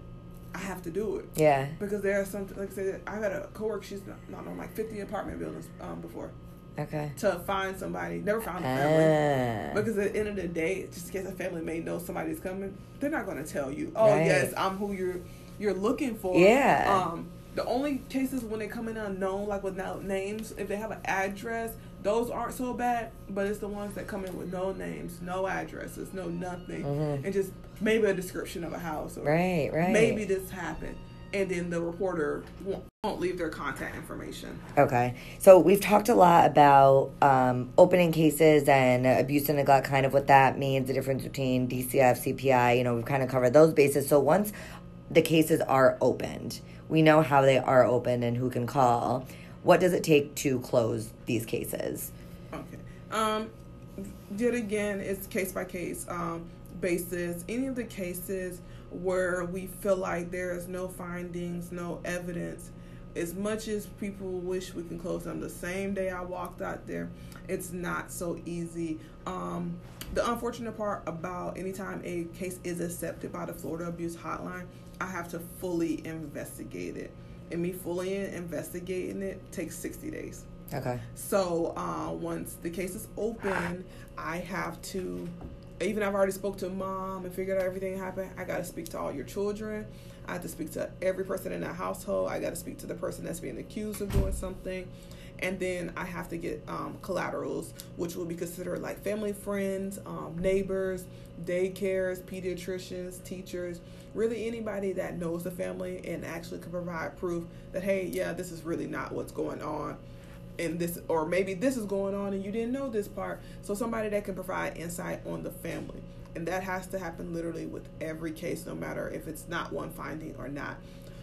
I have to do it yeah. because there are some like I said, I got a coworker. She's not, not on like 50 apartment buildings um, before Okay. to find somebody. Never found a family. Ah. Because at the end of the day, just in case a family may know somebody's coming, they're not going to tell you, "Oh Right. yes, I'm who you're you're looking for." Yeah. Um, the only cases when they come in unknown, like without names, if they have an address, those aren't so bad. But it's the ones that come in with no names, no addresses, no nothing, Mhm. and just maybe a description of a house or Right, right. maybe this happened, and then the reporter won't, won't leave their contact information. Okay. So we've talked a lot about um, opening cases and abuse and neglect, kind of what that means, the difference between DCF, CPI. You know, we've kind of covered those bases. So once the cases are opened, we know how they are opened and who can call. What does it take to close these cases? Okay. Um, yet again, it's case by case um, basis. Any of the cases where we feel like there is no findings, no evidence, as much as people wish we can close them the same day I walked out there, it's not so easy. Um, the unfortunate part about anytime a case is accepted by the Florida Abuse Hotline, I have to fully investigate it. And me fully investigating it takes 60 days. Okay. So uh, once the case is open, I have to. Even I've already spoke to mom and figured out everything happened. I got to speak to all your children. I have to speak to every person in that household. I got to speak to the person that's being accused of doing something, and then I have to get um, collaterals, which will be considered like family, friends, um, neighbors, daycares, pediatricians, teachers, really anybody that knows the family and actually can provide proof that hey, yeah, this is really not what's going on and this or maybe this is going on and you didn't know this part. So somebody that can provide insight on the family. And that has to happen literally with every case no matter if it's not one finding or not.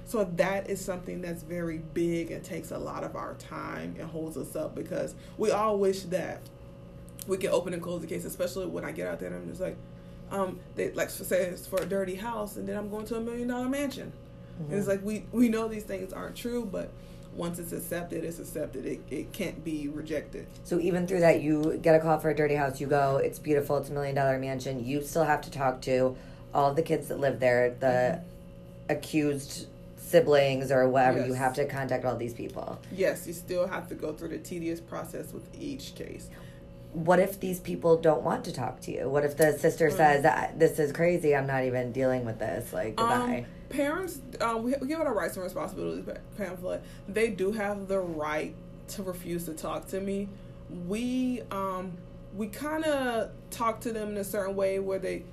So that is something that's very big and takes a lot of our time and holds us up because we all wish that we can open and close the case especially when i get out there and i'm just like um they like say it's for a dirty house and then i'm going to a million dollar mansion. And it's like we we know these things aren't true but once it's accepted, it's accepted. It, it can't be rejected. So even through that, you get a call for a dirty house. You go, it's beautiful. It's a million dollar mansion. You still have to talk to all the kids that live there, the mm-hmm. accused siblings or whatever. You have to contact all these people. Yes, you still have to go through the tedious process with each case. What if these people don't want to talk to you? What if the sister Mm. says, "This is crazy. I'm not even dealing with this." Like goodbye. Um, parents, um, we, we give it a rights and responsibilities pamphlet. They do have the right to refuse to talk to me. We um, we kind of talk to them in a certain way where they,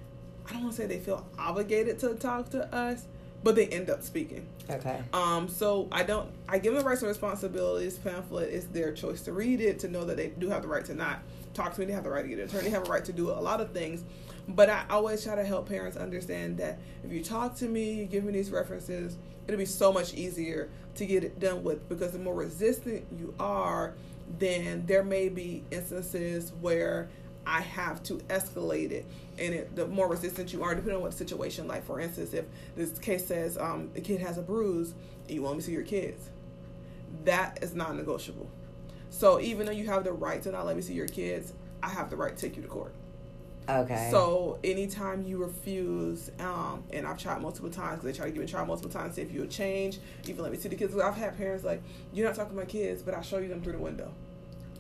I don't want to say they feel obligated to talk to us, but they end up speaking. Okay. Um, so I don't. I give them the rights and responsibilities. Pamphlet It's their choice to read it, to know that they do have the right to not talk to me. They have the right to get an attorney. They have a right to do a lot of things. But I always try to help parents understand that if you talk to me, you give me these references, it'll be so much easier to get it done with. Because the more resistant you are, then there may be instances where I have to escalate it. And it, the more resistant you are, depending on what situation, like for instance, if this case says um, the kid has a bruise, you want me to see your kids, that is non negotiable. So even though you have the right to not let me see your kids, I have the right to take you to court. Okay. So anytime you refuse, um, and I've tried multiple times, because they try to give me a try multiple times, say if you'll change, even let me see the kids. I've had parents like, you're not talking to my kids, but I'll show you them through the window.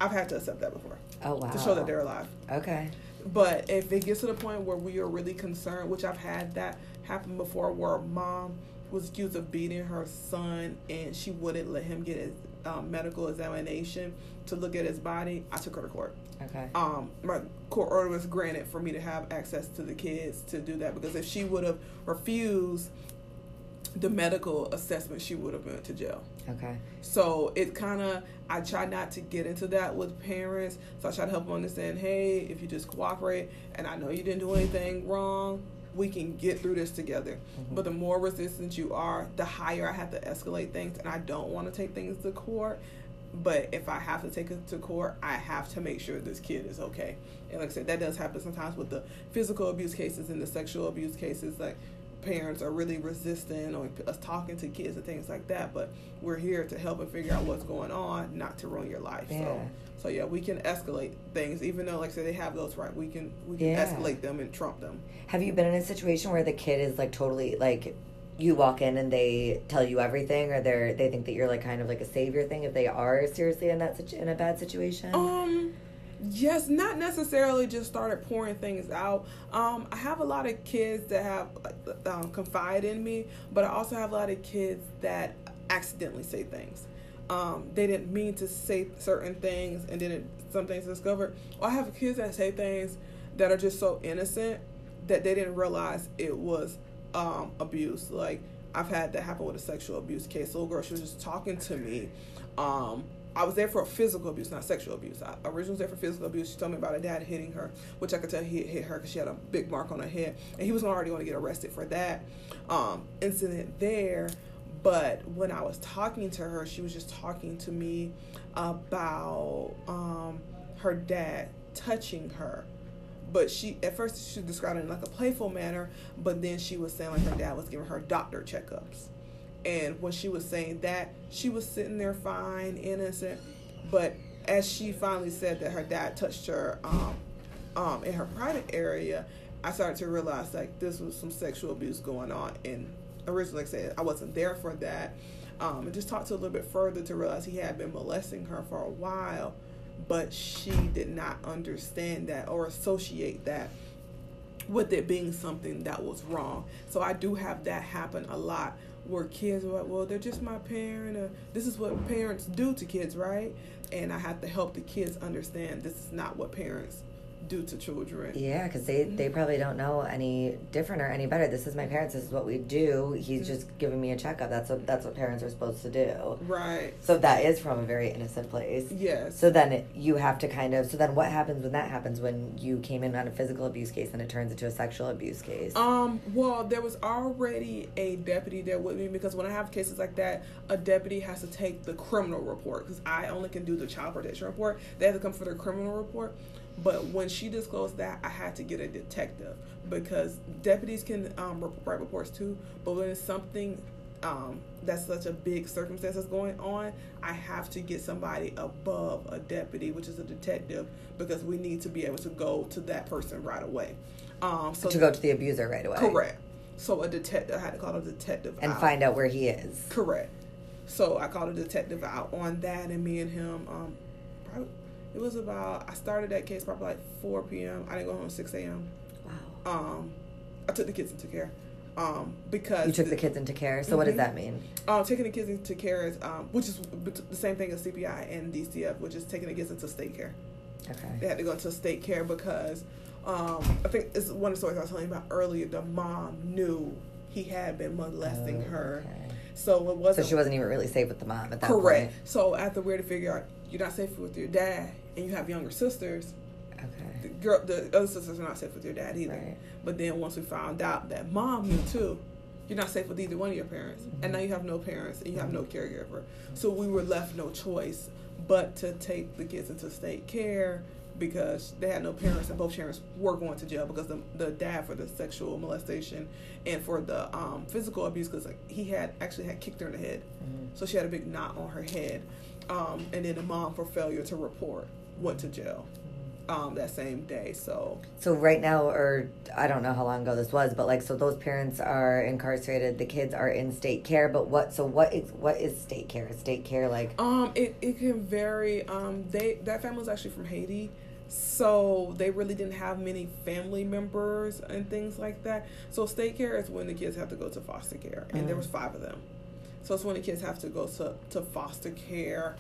I've had to accept that before. Oh wow. To show that they're alive. Okay. But if it gets to the point where we are really concerned, which I've had that happen before, where mom was accused of beating her son and she wouldn't let him get his um, medical examination to look at his body, I took her to court. Okay. Um, my court order was granted for me to have access to the kids to do that because if she would have refused the medical assessment, she would have went to jail. Okay. So it kind of, I try not to get into that with parents. So I try to help them understand, hey, if you just cooperate, and I know you didn't do anything wrong, we can get through this together. Mm-hmm. But the more resistant you are, the higher I have to escalate things, and I don't want to take things to court. But if I have to take it to court, I have to make sure this kid is okay. And like I said, that does happen sometimes with the physical abuse cases and the sexual abuse cases. Like parents are really resistant on us talking to kids and things like that. But we're here to help and figure out what's going on, not to ruin your life. Yeah. So, so yeah, we can escalate things, even though, like I said, they have those right. We can we can Yeah. escalate them and trump them. Have you been in a situation where the kid is like totally like you walk in and they tell you everything or they're they think that you're like kind of like a savior thing if they are seriously in that in a bad situation? Um, yes, not necessarily just started pouring things out. Um, I have a lot of kids that have um, confide in me, but I also have a lot of kids that accidentally say things. Um, they didn't mean to say certain things, and then some things discovered. Or I have kids that say things that are just so innocent that they didn't realize it was um, abuse. Like I've had that happen with a sexual abuse case. A little girl, she was just talking to me. Um, I was there for physical abuse, not sexual abuse. I originally was there for physical abuse. She told me about her dad hitting her, which I could tell he hit her because she had a big mark on her head, and he was already going to get arrested for that um, incident there. But when I was talking to her, she was just talking to me about um, her dad touching her. But she, at first, she described it in like a playful manner, but then she was saying like her dad was giving her doctor checkups. And when she was saying that, she was sitting there fine, innocent. But as she finally said that her dad touched her um, um, in her private area, I started to realize like this was some sexual abuse going on. And originally, like I said, I wasn't there for that. Um, and just talked to a little bit further to realize he had been molesting her for a while, but she did not understand that or associate that with it being something that was wrong. So I do have that happen a lot where kids are like, well, they're just my parent. This is what parents do to kids, right? And I have to help the kids understand this is not what parents do to children. Yeah, because they, they probably don't know any different or any better. This is my parents. This is what we do. He's just giving me a checkup. That's what that's what parents are supposed to do. Right. So that is from a very innocent place. Yes. So then it, you have to kind of. So then what happens when that happens when you came in on a physical abuse case and it turns into a sexual abuse case? Um, well, there was already a deputy there with me because when I have cases like that, a deputy has to take the criminal report because I only can do the child protection report. They have to come for the criminal report. But when she disclosed that, I had to get a detective because deputies can um, write reports too. But when it's something um, that's such a big circumstance that's going on, I have to get somebody above a deputy, which is a detective, because we need to be able to go to that person right away. Um, so to go to the abuser right away. Correct. So a detective, I had to call a detective And out. find out where he is. Correct. So I called a detective out on that, and me and him, um, it was about. I started that case probably like 4 p.m. I didn't go home 6 a.m. Wow. Um, I took the kids into care. Um, because You took the kids into care. So what does Mhm. that mean? um, taking the kids into care is, um, which is the same thing as CPI and DCF, which is taking the kids into state care. Okay. They had to go into state care because um, I think it's one of the stories I was telling you about earlier. The mom knew he had been molesting Oh, her. okay. So it wasn't So she wasn't even really safe with the mom at that time. correct. point. So after we had to figure out you're not safe with your dad and you have younger sisters, the Okay. girl the other sisters are not safe with your dad either. Right. But then once we found out that mom knew too, you're not safe with either one of your parents. And now you have no parents and you have no caregiver. So we were left no choice but to take the kids into state care because they had no parents and both parents were going to jail because the, the dad for the sexual molestation and for the um, physical abuse because like, he had actually had kicked her in the head so she had a big knot on her head um, and then the mom for failure to report went to jail um, that same day so So right now, or I don't know how long ago this was, but like, so those parents are incarcerated. The kids are in state care. But what? So what is what is state care? Is state care like? Um, it, it can vary. Um, they that family was actually from Haiti, so they really didn't have many family members and things like that. So state care is when the kids have to go to foster care, and there Mm. was five of them. So it's when the kids have to go to, to foster care.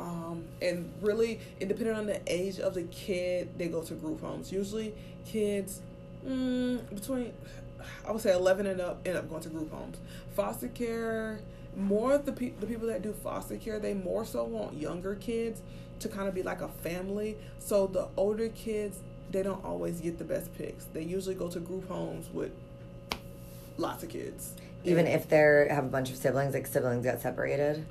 Um, and really, it depending on the age of the kid, they go to group homes. Usually, kids mm, between I would say eleven and up end up going to group homes. Foster care, more of the pe- the people that do foster care, they more so want younger kids to kind of be like a family. So the older kids, they don't always get the best picks. They usually go to group homes with lots of kids. Even if they have a bunch of siblings, like siblings got separated.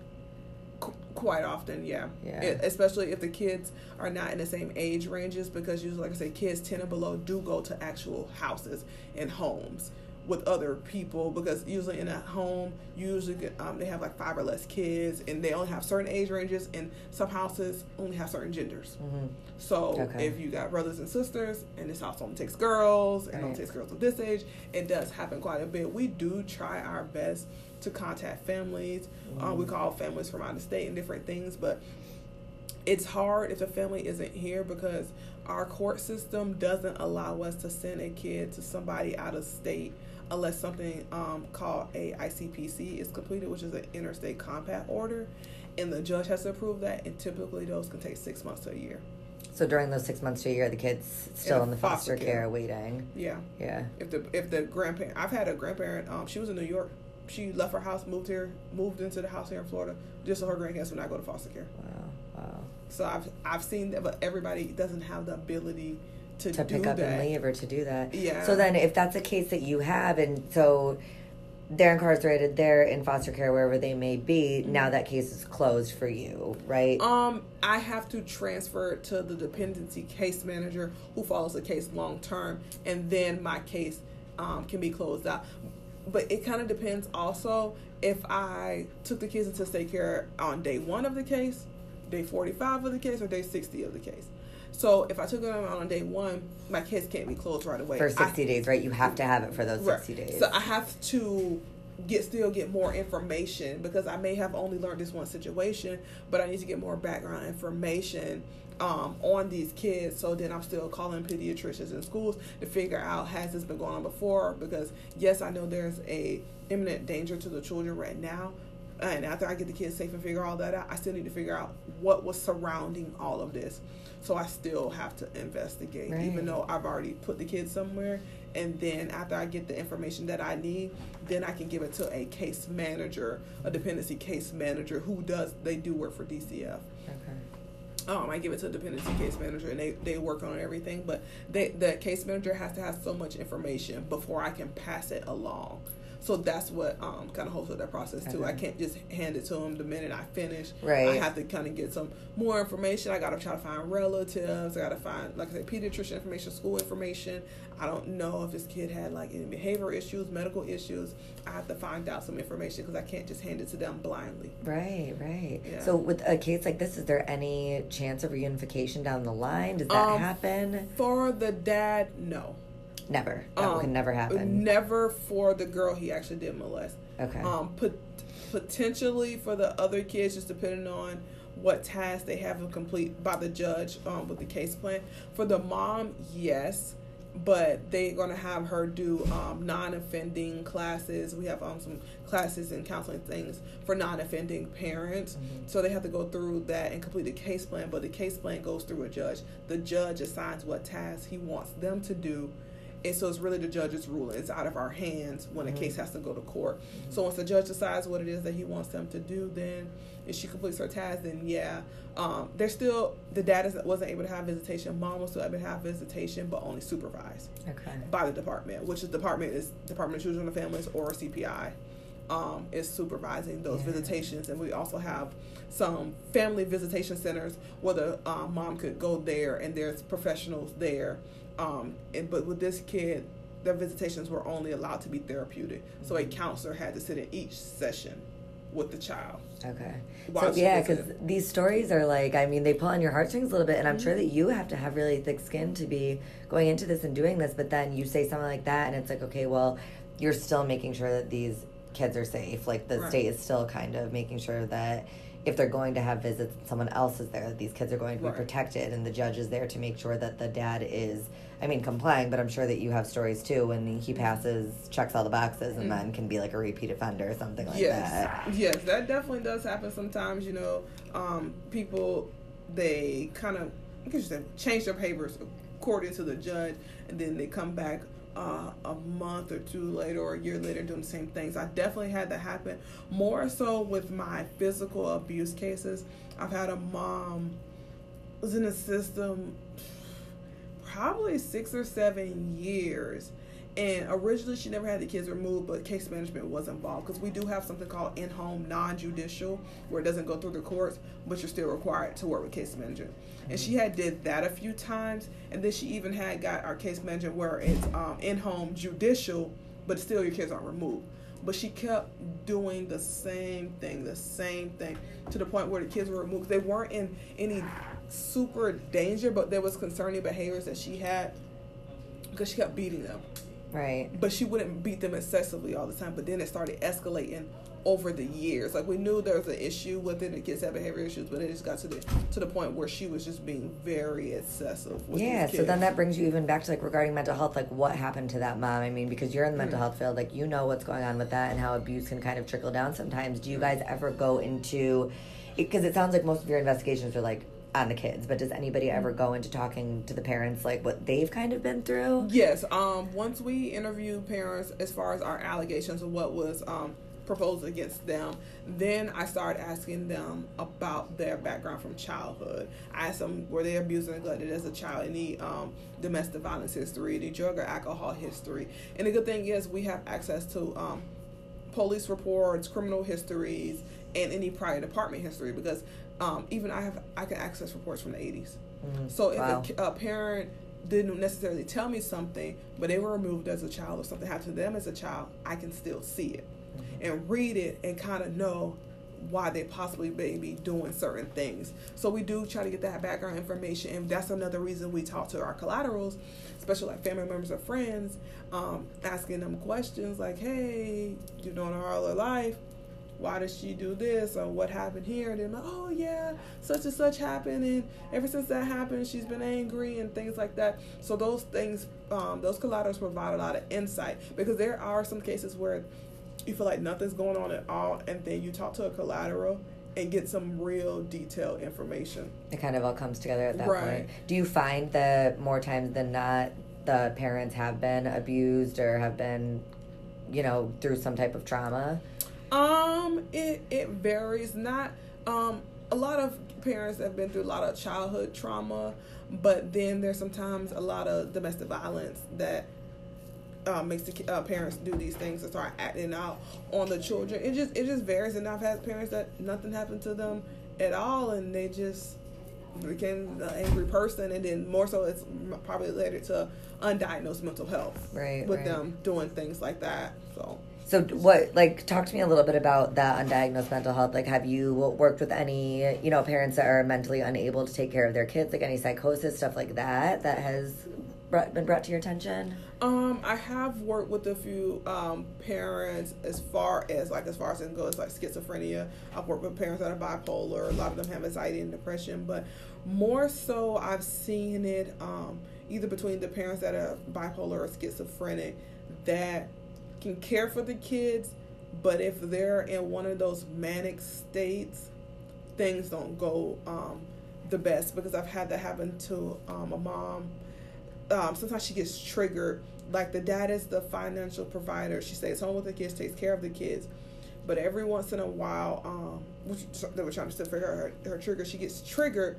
Qu- quite often, yeah. Yeah. It- especially if the kids are not in the same age ranges, because usually, like I say, kids ten and below do go to actual houses and homes with other people because usually in a home usually get, um, they have like five or less kids and they only have certain age ranges and some houses only have certain genders hmm so Okay. if you got brothers and sisters and this house only takes girls and only takes girls of this age, it does happen quite a bit. We do try our best to contact families. Uh, we call families from out of state and different things, but it's hard if the family isn't here because our court system doesn't allow us to send a kid to somebody out of state unless something um, called a ICPC is completed, which is an interstate compact order, and the judge has to approve that. And typically, those can take six months to a year. So during those six months to a year, the kids still In in the foster, foster care. care. waiting. Yeah. Yeah. If the if the grandparent, I've had a grandparent. Um, she was in New York. She left her house, moved here, moved into the house here in Florida, just so her grandkids would not go to foster care. Wow. Wow. So I've I've seen that, but everybody doesn't have the ability to, To do pick up that. and leave or to do that. Yeah. So then, if that's a case that you have, and so they're incarcerated, they're in foster care wherever they may be. Now that case is closed for you, right? Um, I have to transfer it to the dependency case manager who follows the case long term, and then my case um, can be closed out. But it kind of depends also if I took the kids into state care on day one of the case, day 45 of the case, or day 60 of the case. So if I took them out on day one, my case can't be closed right away. for I- sixty days, right? You have to have it for those Right. sixty days. So I have to get still get more information because I may have only learned this one situation, but I need to get more background information um, on these kids. So then I'm still calling pediatricians in schools to figure out has this been going on before? Because yes, I know there's a imminent danger to the children right now. And after I get the kids safe and figure all that out, I still need to figure out what was surrounding all of this. So I still have to investigate, Right. even though I've already put the kids somewhere. And then after I get the information that I need, then I can give it to a case manager, a dependency case manager who does they do work for DCF. okay. Um, I give it to a dependency case manager, and they, they work on everything. But they, the case manager has to have so much information before I can pass it along. So that's what um, kind of holds up that process too. I can't just hand it to them the minute I finish. Right. I have to kind of get some more information. I got to try to find relatives. I got to find, like I said, pediatrician information, school information. I don't know if this kid had like any behavior issues, medical issues. I have to find out some information because I can't just hand it to them blindly. Right, right. Yeah. So with a case like this, is there any chance of reunification down the line? Does that Um, happen? For the dad, no. Never. That Um, can never happen. Never for the girl he actually did molest. okay. Um, pot- potentially for the other kids, just depending on what task they have to complete by the judge um, with the case plan. For the mom, yes, but they're gonna have her do um, non-offending classes. We have um, some classes and counseling things for non-offending parents. So they have to go through that and complete the case plan. But the case plan goes through a judge. The judge assigns what tasks he wants them to do, And so it's really the judge's ruling. It's out of our hands when a case has to go to court. So once the judge decides what it is that he wants them to do, then if she completes her task, then yeah, um, they're still the dad is, wasn't able to have visitation. Mom was still able to have visitation, but only supervised Okay. by the department, which is department is Department of Children and Families or CPI um, is supervising those Yeah. visitations, and we also have some family visitation centers where the um, mom could go there, and there's professionals there. Um, and, but with this kid, their visitations were only allowed to be therapeutic, so a counselor had to sit in each session with the child. Okay. So yeah, because these stories are like, I mean, they pull on your heartstrings a little bit, and I'm sure Mm-hmm. that you have to have really thick skin to be going into this and doing this. But then you say something like that, and it's like, okay, well, you're still making sure that these kids are safe. Like the Right. state is still kind of making sure that if they're going to have visits, someone else is there. That these kids are going to be Right. protected, and the judge is there to make sure that the dad is. I mean, complying, but I'm sure that you have stories too when he passes, checks all the boxes, and Mm. then can be like a repeat offender or something like yes, that. yes, that definitely does happen sometimes. You know, um, people they kind of I guess you say change their papers according to the judge, and then they come back uh, a month or two later or a year later doing the same things. I definitely had that happen. More so with my physical abuse cases. I've had a mom was in the system probably six or seven years. And originally, she never had the kids removed, but case management was involved because we do have something called in home non judicial, where it doesn't go through the courts, but you're still required to work with case management. And she had did that a few times, and then she even had got our case management where it's um, in home judicial, but still your kids aren't removed. But she kept doing the same thing, the same thing, to the point where the kids were removed. They weren't in any super danger, but there was concerning behaviors that she had because she kept beating them. Right. But she wouldn't beat them excessively all the time. But then it started escalating over the years. Like we knew there was an issue with it. The kids had behavior issues, but it just got to the to the point where she was just being very excessive. With yeah so then that brings you even back to like regarding mental health like what happened to that mom i mean because you're in the mental Mm. health field like you know what's going on with that and how abuse can kind of trickle down sometimes do you guys ever go into because it sounds like most of your investigations are like on the kids but does anybody ever go into talking to the parents like what they've kind of been through Yes. Um. Once we interviewed parents as far as our allegations of what was um proposed against them, then I started asking them about their background from childhood. I asked them were they abused and neglected as a child, any um domestic violence history, any drug or alcohol history. And the good thing is we have access to um police reports, criminal histories, and any prior department history because um, even I have I can access reports from the 80s. Mhm. So if Wow. a, a parent didn't necessarily tell me something, but they were removed as a child or something happened to them as a child, I can still see it and read it and kind of know why they possibly may be doing certain things. So we do try to get that background information, and that's another reason we talk to our collaterals, especially like family members or friends, um, asking them questions like, "Hey, you known her all her life." Why did she do this or what happened here? And they're like, oh yeah, such and such happened, and ever since that happened, she's been angry and things like that. So those things, um, those collaterals provide a lot of insight because there are some cases where you feel like nothing's going on at all, and then you talk to a collateral and get some real detailed information. it kind of all comes together at that Right. point do you find that more times than not the parents have been abused or have been you know through some type of trauma Um, it it varies. Not um, a lot of parents have been through a lot of childhood trauma, but then there's sometimes a lot of domestic violence that uh, makes the uh, parents do these things and start acting out on the children. It just it just varies, and I've had parents that nothing happened to them at all, and they just became an angry person, and then more so it's probably related to undiagnosed mental health Right, with right. them doing things like that. So. So what like talk to me a little bit about that undiagnosed mental health. Like have you worked with any, you know, parents that are mentally unable to take care of their kids, like any psychosis stuff like that that has brought, been brought to your attention? Um, I have worked with a few um, parents as far as like as far as it goes like schizophrenia. I've worked with parents that are bipolar. A lot of them have anxiety and depression, but more so I've seen it um, either between the parents that are bipolar or schizophrenic that can care for the kids, but if they're in one of those manic states, things don't go um, the best because I've had that happen to um, a mom um, sometimes she gets triggered. Like the dad is the financial provider. She stays home with the kids, takes care of the kids. But every once in a while, um, which they were trying to figure out her, her trigger, she gets triggered,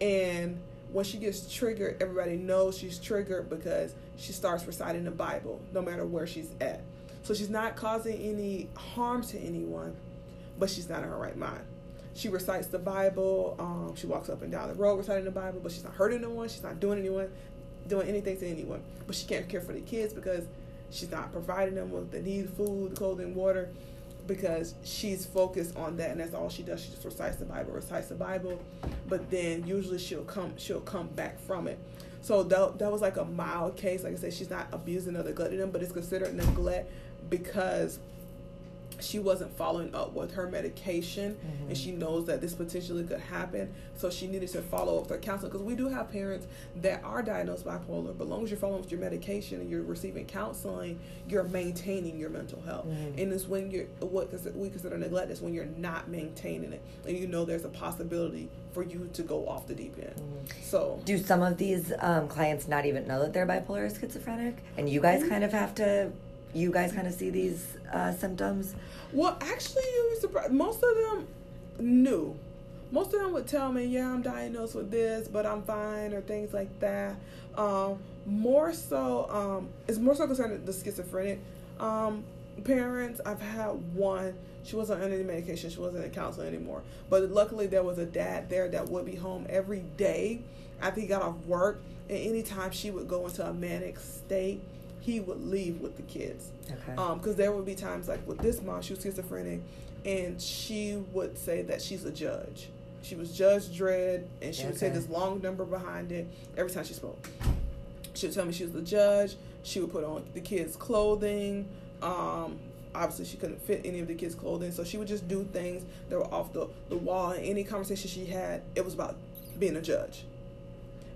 and when she gets triggered, everybody knows she's triggered because she starts reciting the Bible, no matter where she's at. So she's not causing any harm to anyone, but she's not in her right mind. She recites the Bible. Um, she walks up and down the road reciting the Bible, but she's not hurting anyone. She's not doing anyone, doing anything to anyone. But she can't care for the kids because she's not providing them with the need food, clothing, water, because she's focused on that, and that's all she does. She just recites the Bible, recites the Bible, but then usually she'll come, she'll come back from it. So that, that was like a mild case. Like I said, she's not abusing or neglecting them, but it's considered neglect because she wasn't following up with her medication mm-hmm. and she knows that this potentially could happen so she needed to follow up with her counseling because we do have parents that are diagnosed bipolar but as long as you're following with your medication and you're receiving counseling you're maintaining your mental health mm-hmm. and it's when you're what we consider neglect is when you're not maintaining it and you know there's a possibility for you to go off the deep end mm-hmm. so do some of these um, clients not even know that they're bipolar or schizophrenic and you guys mm-hmm. kind of have to you guys kind of see these uh, symptoms? Well, actually, you be surprised. Most of them knew. Most of them would tell me, "Yeah, I'm diagnosed with this, but I'm fine," or things like that. Um, more so, um, it's more so concerned the schizophrenic um, parents. I've had one. She wasn't on any medication. She wasn't in counseling anymore. But luckily, there was a dad there that would be home every day after he got off work. And anytime she would go into a manic state, he would leave with the kids. Okay. Um, because there would be times like with this mom, she was schizophrenic, and she would say that she's a judge. She was Judge Dredd, and she okay. would say this long number behind it every time she spoke. She would tell me she was the judge. She would put on the kids' clothing. Um, obviously, she couldn't fit any of the kids' clothing, so she would just do things that were off the, the wall. And any conversation she had, it was about being a judge.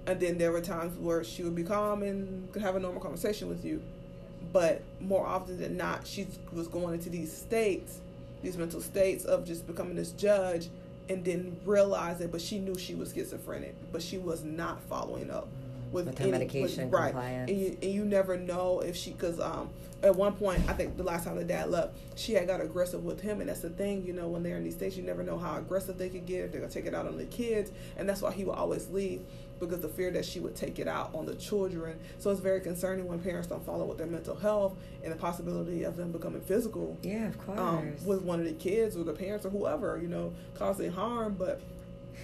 And then there were times where she would be calm and could have a normal conversation with you. But more often than not, she was going into these states, these mental states of just becoming this judge and didn't realize it, but she knew she was schizophrenic, but she was not following up with, with any, medication with, right. compliance. And you, and you never know if she, because um, at one point, I think the last time the dad left, she had got aggressive with him, and that's the thing, you know, when they're in these states, you never know how aggressive they could get if they're gonna take it out on the kids, and that's why he would always leave because the fear that she would take it out on the children. So it's very concerning when parents don't follow with their mental health and the possibility of them becoming physical. Yeah, of course. Um, with one of the kids or the parents or whoever, you know, causing harm. But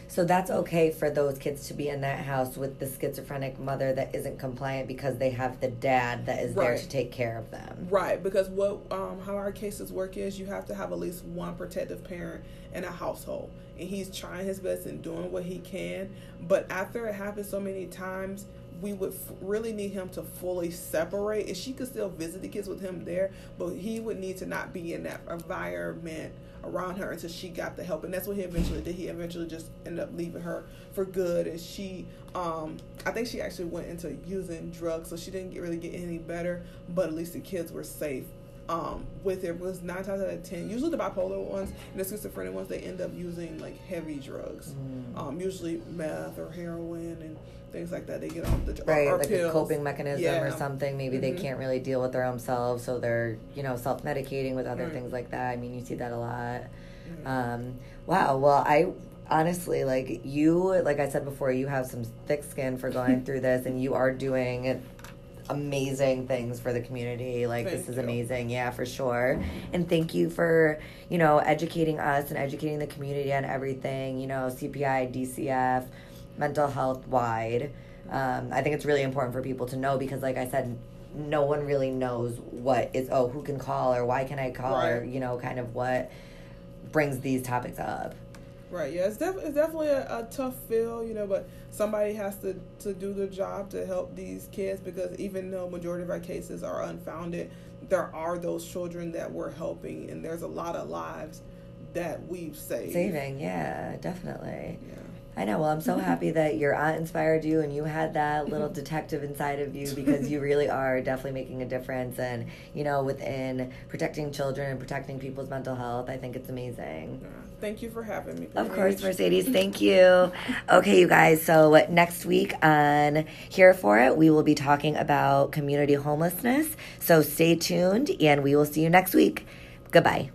so that's okay for those kids to be in that house with the schizophrenic mother that isn't compliant because they have the dad that is right. there to take care of them. Right, because what um, how our cases work is you have to have at least one protective parent in a household, and he's trying his best and doing what he can. But after it happens so many times, we would f- really need him to fully separate. And she could still visit the kids with him there, but he would need to not be in that environment around her until she got the help. And that's what he eventually did. He eventually just ended up leaving her for good. And she um i think she actually went into using drugs so she didn't get, really get any better. But at least the kids were safe. Um, with it was nine times out of ten. Usually the bipolar ones and the schizophrenic ones, they end up using like heavy drugs, mm. um, usually meth or heroin and things like that. They get off the right, or, or like pills. a coping mechanism yeah. or something. Maybe mm-hmm. they can't really deal with their own selves, so they're you know self medicating with other right. things like that. I mean, you see that a lot. Mm-hmm. Um, wow. Well, I honestly like you. Like I said before, you have some thick skin for going through this, and you are doing amazing things for the community. Like thank this is you. amazing. Yeah, for sure. And thank you for, you know, educating us and educating the community on everything, you know, CPI, DCF, mental health wide. Um, I think it's really important for people to know because like I said, no one really knows what is oh who can call or why can I call right. or you know kind of what brings these topics up. Right. Yeah. It's, def- it's definitely a, a tough feel, you know, but somebody has to, to do the job to help these kids because even though majority of our cases are unfounded, there are those children that we're helping, and there's a lot of lives that we've saved. Saving, yeah, definitely. Yeah. I know. Well, I'm so happy that your aunt inspired you and you had that little detective inside of you because you really are definitely making a difference. And, you know, within protecting children and protecting people's mental health, I think it's amazing. Thank you for having me. Of course, Mercedes. Thank you. Okay, you guys. So, next week on Here for It, we will be talking about community homelessness. So, stay tuned and we will see you next week. Goodbye.